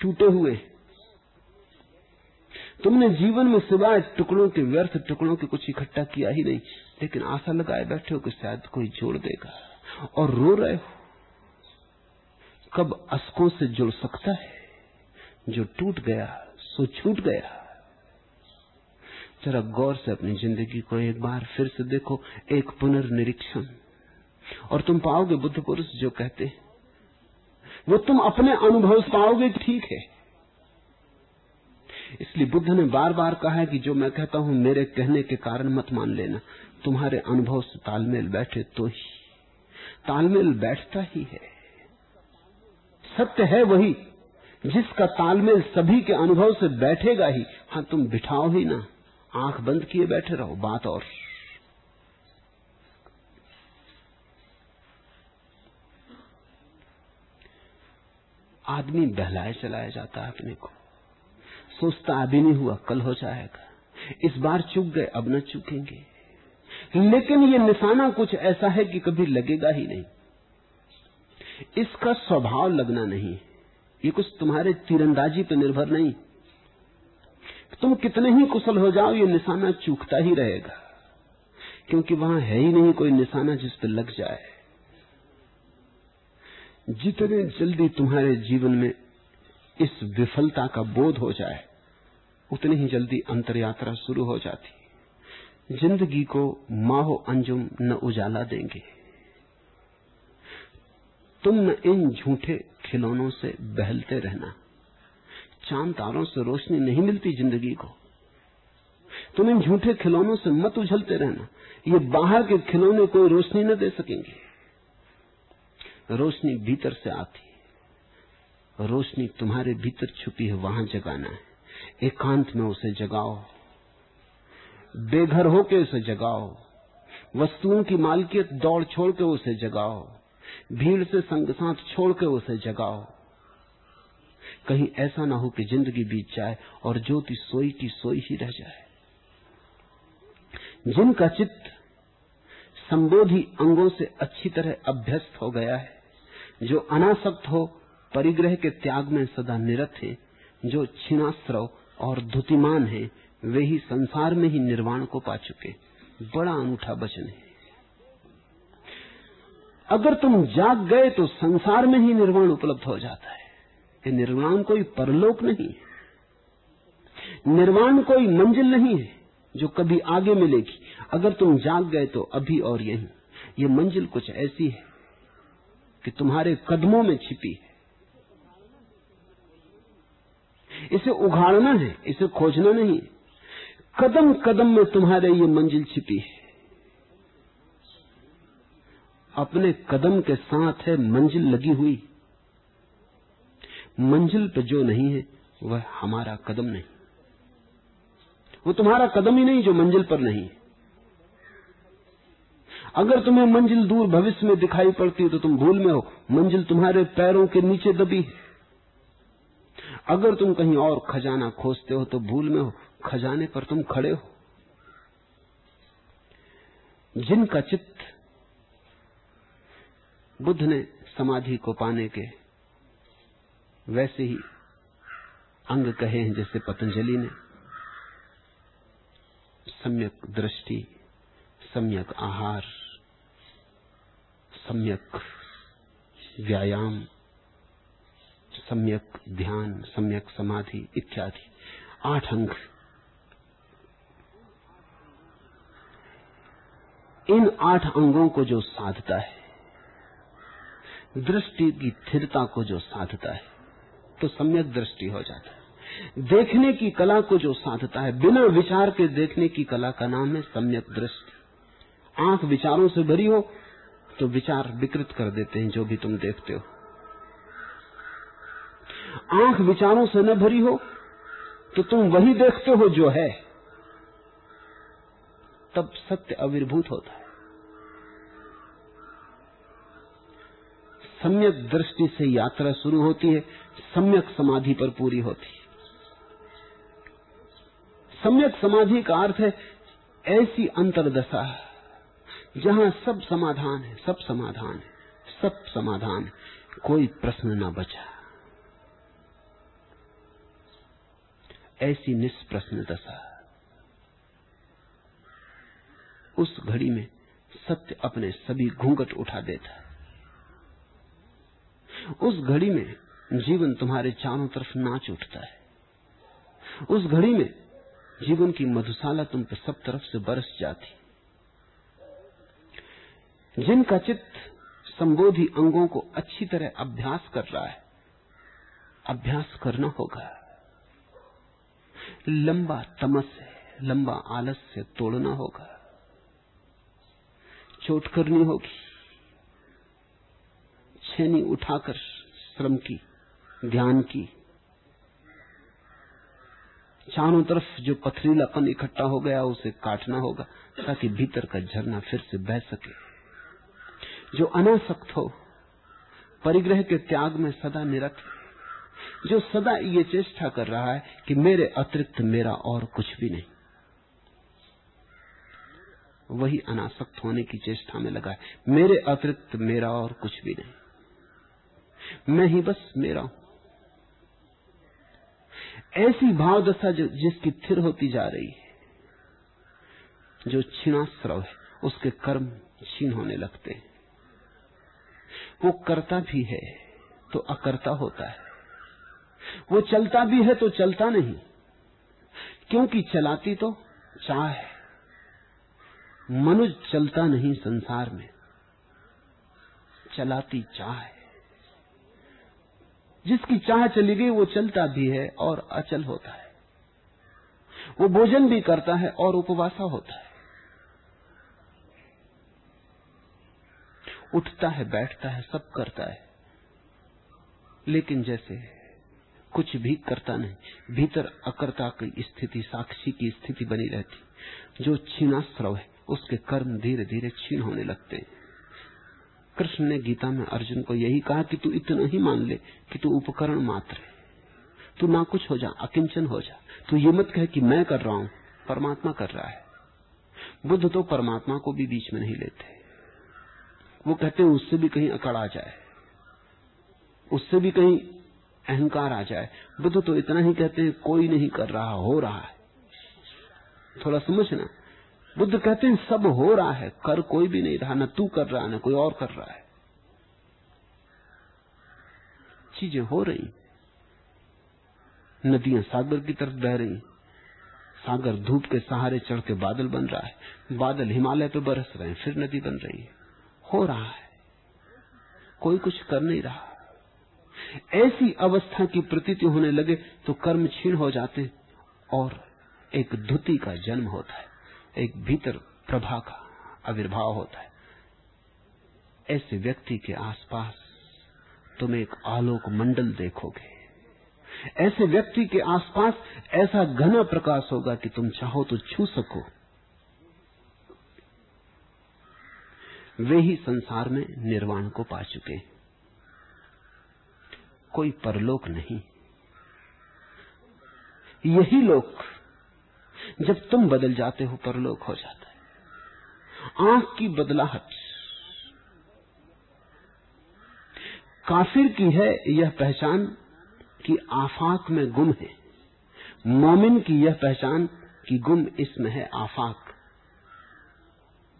टूटे हुए। तुमने जीवन में सिवाय टुकड़ों के व्यर्थ टुकड़ों के कुछ इकट्ठा किया ही नहीं, लेकिन आशा लगाए बैठे हो कि शायद कोई जोड़ देगा। और रो रहे हो? कब अस्कों से जुड़ सकता है? जो टूट गया, सो छूट गया। जरा गौर से अपनी ज़िंदगी को एक बार फिर से देखो, एक पुनर्निरीक्षण। और तुम पाओगे बुद्ध पुरुष जो कहते वो तुम अपने अनुभव से पाओगे ठीक है? इसलिए बुद्ध ने बार बार कहा है कि जो मैं कहता हूँ, मेरे कहने के कारण मत मान लेना। तुम्हारे अनुभव से तालमेल बैठे तो ही। तालमेल बैठता ही है। सत्य है वही, जिसका तालमेल सभी के अनुभव से बैठेगा ही। हाँ तुम बिठाओ ही ना। आँख बंद किए बैठे रहो, बात और। आदमी बहलाए चलाया जाता है अपने को। सोचता अभी नहीं हुआ, कल हो जाएगा। इस बार चूक गए, अब न चूकेंगे। लेकिन ये निशाना कुछ ऐसा है कि कभी लगेगा ही नहीं। इसका स्वभाव लगना नहीं। ये कुछ तुम्हारे तीरंदाजी पर निर्भर नहीं। तुम कितने ही कुशल हो जाओ, ये निशाना चूकता ही रहेगा। क्योंकि वहाँ है ही नहीं कोई निशाना जिस पर लग जाए। जितने जल्दी तुम्हारे जीवन में इस विफलता का बोध हो जाए, उतनी ही जल्दी अंतर यात्रा शुरू हो जाती। ज़िंदगी को माहो अंजुम न उजाला देंगे। तुम न इन झूठे खिलौनों से बहलते रहना। चाँद तारों से रोशनी नहीं मिलती ज़िंदगी को। तुम इन झूठे खिलौनों से मत उछलते रहना। ये बाहर के खिलौने कोई रोशनी न दे सकेंगे। रोशनी भीतर से आती रोशनी तुम्हारे भीतर छुपी है, वहाँ जगाना है। एकांत में उसे जगाओ। बेघर होके उसे जगाओ। वस्तुओं की मालकियत दौड़ छोड़ के उसे जगाओ। भीड़ से संग साथ छोड़ के उसे जगाओ। कहीं ऐसा ना हो कि ज़िंदगी बीत जाए और ज्योति सोई की सोई ही रह जाए। जिनका चित्त संबोधि अंगों से अच्छी तरह अभ्यस्त हो गया है, जो अनासक्त हो, परिग्रह के त्याग में सदा निरत है, जो छिनाश्रव और धुतिमान है, वे ही संसार में ही निर्वाण को पा चुके। बड़ा अनूठा वचन है। अगर तुम जाग गए तो संसार में ही निर्वाण उपलब्ध हो जाता है। ये निर्वाण कोई परलोक नहीं है। निर्वाण कोई मंजिल नहीं है जो कभी आगे मिलेगी। अगर तुम जाग गए तो अभी और यही। ये मंजिल कुछ ऐसी है कि तुम्हारे कदमों में छिपी है। इसे उघाड़ना है, इसे खोजना नहीं कदम कदम में तुम्हारे ये मंजिल छिपी है। अपने कदम के साथ है, मंजिल लगी हुई। मंजिल पे जो नहीं है, वह हमारा कदम नहीं। वो तुम्हारा कदम ही नहीं जो मंजिल पर नहीं अगर तुम्हें मंजिल दूर भविष्य में दिखाई पड़ती है तो तुम भूल में हो, मंजिल तुम्हारे पैरों के नीचे दबी है। अगर तुम कहीं और खजाना खोजते हो तो भूल में हो, खजाने पर तुम खड़े हो। जिनका चित्त बुद्ध ने समाधि को पाने के वैसे ही अंग कहे हैं जैसे पतंजलि ने। सम्यक दृष्टि, सम्यक आहार, सम्यक व्यायाम, सम्यक ध्यान, सम्यक समाधि इत्यादि। आठ अंग। इन आठ अंगों को जो साधता है दृष्टि की स्थिरता को जो साधता है तो सम्यक दृष्टि हो जाता है। देखने की कला को जो साधता है, बिना विचार के देखने की कला का नाम है सम्यक दृष्टि। आँख विचारों से भरी हो तो विचार विकृत कर देते हैं जो भी तुम देखते हो। आँख विचारों से न भरी हो तो तुम वही देखते हो जो है। तब सत्य अविर्भूत होता है। सम्यक दृष्टि से यात्रा शुरू होती है, सम्यक समाधि पर पूरी होती है। सम्यक समाधि का अर्थ है, ऐसी अंतरदशा जहाँ सब समाधान है, सब समाधान है, सब समाधान है, कोई प्रश्न ना बचा। ऐसी निष्प्रश्न दशा उस घड़ी में सत्य अपने सभी घूंघट उठा देता उस घड़ी में जीवन तुम्हारे चारों तरफ़ नाच उठता है। उस घड़ी में जीवन की मधुशाला तुम पर सब तरफ़ से बरस जाती। जिनका चित्त संबोधी अंगों को अच्छी तरह अभ्यास कर रहा है, अभ्यास करना होगा। लंबा तमस है, लंबा आलस से तोड़ना होगा। चोट करनी होगी छेनी उठाकर श्रम की ध्यान की। चारों तरफ़ जो पथरीलापन इकट्ठा हो गया, उसे काटना होगा, ताकि भीतर का झरना फिर से बह सके। जो अनासक्त हो, परिग्रह के त्याग में सदा निरत जो सदा ये चेष्टा कर रहा है कि मेरे अतिरिक्त मेरा और कुछ भी नहीं। वही अनासक्त होने की चेष्टा में लगा है। मेरे अतिरिक्त मेरा और कुछ भी नहीं। मैं ही बस मेरा हूँ। ऐसी भाव दशा जो जिसकी थिर होती जा रही है, जो क्षीणाश्रव है, उसके कर्म क्षीण होने लगते हैं। वो करता भी है तो अकर्ता होता है। वो चलता भी है तो चलता नहीं। क्योंकि चलाती तो चाह है। मनुष्य चलता नहीं संसार में। चलाती चाह है। जिसकी चाह चली गई वो चलता भी है और अचल होता है। वो भोजन भी करता है और उपवासा होता है। उठता है, बैठता है, सब करता है। लेकिन जैसे कुछ भी करता नहीं, भीतर अकर्ता की स्थिति, साक्षी की स्थिति बनी रहती। जो क्षीणाश्रव है, उसके कर्म धीरे धीरे क्षीण होने लगते हैं। कृष्ण ने गीता में अर्जुन को यही कहा कि तू इतना ही मान ले कि तू उपकरण मात्र है। तू ना कुछ हो जा, अकिंचन हो जा। तू ये मत कह कि मैं कर रहा हूँ, परमात्मा कर रहा है। बुद्ध तो परमात्मा को भी बीच में नहीं लेते। वो कहते हैं, उससे भी कहीं अकड़ आ जाए। उससे भी कहीं अहंकार आ जाए। बुद्ध तो इतना ही कहते हैं, कोई नहीं कर रहा, हो रहा है। थोड़ा समझना। बुद्ध कहते हैं, सब हो रहा है, कर कोई भी नहीं रहा, न तू कर रहा, न कोई और कर रहा है। चीज़ें हो रही। नदियाँ सागर की तरफ़ बह रही। सागर धूप के सहारे चढ़ के बादल बन रहा है। बादल हिमालय पे बरस रहे हैं, फिर नदी बन रही है। हो रहा है। कोई कुछ कर नहीं रहा। ऐसी अवस्था की प्रतीति होने लगे तो कर्म क्षीण हो जाते और एक धुति का जन्म होता है। एक भीतर प्रभा का आविर्भाव होता है। ऐसे व्यक्ति के आसपास तुम एक आलोक मंडल देखोगे। ऐसे व्यक्ति के आसपास ऐसा घना प्रकाश होगा कि तुम चाहो तो छू सको। वे ही संसार में निर्वाण को पा चुके कोई परलोक नहीं। यही लोक जब तुम बदल जाते हो, परलोक हो जाता है। आँख की बदलाहट। काफिर की है यह पहचान कि आफाक में गुम है। मोमिन की यह पहचान कि गुम इसमें है आफाक।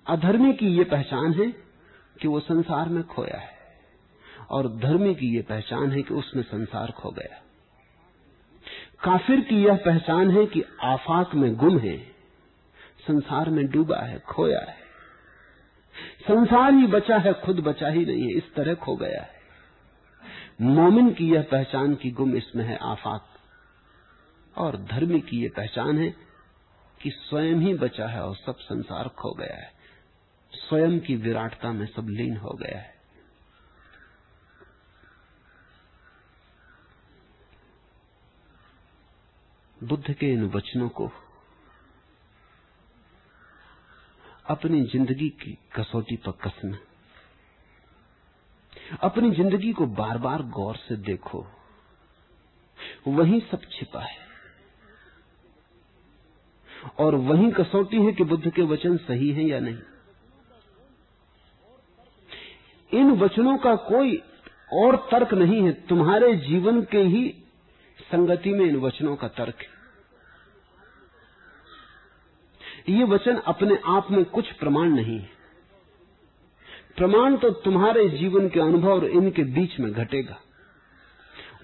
अधर्मी की यह पहचान है कि वो संसार में खोया है। और धर्मी की यह पहचान है कि उसमें संसार खो गया। काफिर की यह पहचान है कि आफाक में गुम है। संसार में डूबा है, खोया है। संसार ही बचा है, खुद बचा ही नहीं है, इस तरह खो गया है। मोमिन की यह पहचान की गुम इसमें है आफाक। और धर्मी की यह पहचान है कि स्वयं ही बचा है और सब संसार खो गया है। स्वयं की विराटता में सब लीन हो गया है। बुद्ध के इन वचनों को अपनी ज़िंदगी की कसौटी पर कसना। अपनी ज़िंदगी को बार बार गौर से देखो। वही सब छिपा है। और वही कसौटी है कि बुद्ध के वचन सही है या नहीं। इन वचनों का कोई और तर्क नहीं है। तुम्हारे जीवन के ही संगति में इन वचनों का तर्क है। ये वचन अपने आप में कुछ प्रमाण नहीं है। प्रमाण तो तुम्हारे जीवन के अनुभव और इनके बीच में घटेगा।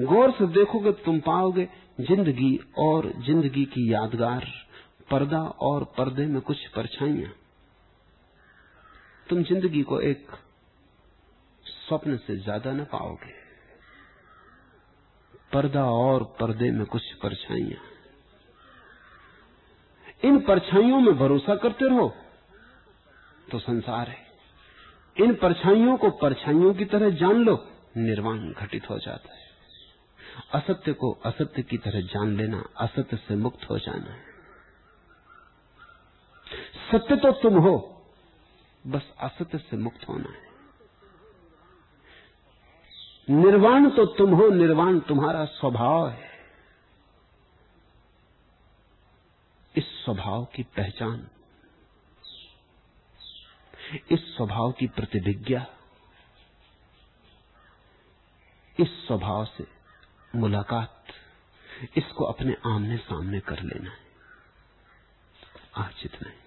गौर से देखोगे तुम पाओगे ज़िंदगी और ज़िंदगी की यादगार, पर्दा और पर्दे में कुछ परछाइयाँ। तुम ज़िंदगी को एक स्वप्न से ज़्यादा न पाओगे। पर्दा और पर्दे में कुछ परछाइयाँ। इन परछाइयों में भरोसा करते रहो तो संसार है। इन परछाइयों को परछाइयों की तरह जान लो, निर्वाण घटित हो जाता है। असत्य को असत्य की तरह जान लेना, असत्य से मुक्त हो जाना है। सत्य तो तुम हो, बस असत्य से मुक्त होना है। निर्वाण तो तुम हो, निर्वाण तुम्हारा स्वभाव है। इस स्वभाव की पहचान, इस स्वभाव की प्रतिभिज्ञा, इस स्वभाव से मुलाकात, इसको अपने आमने सामने कर लेना है। आज इतना ही।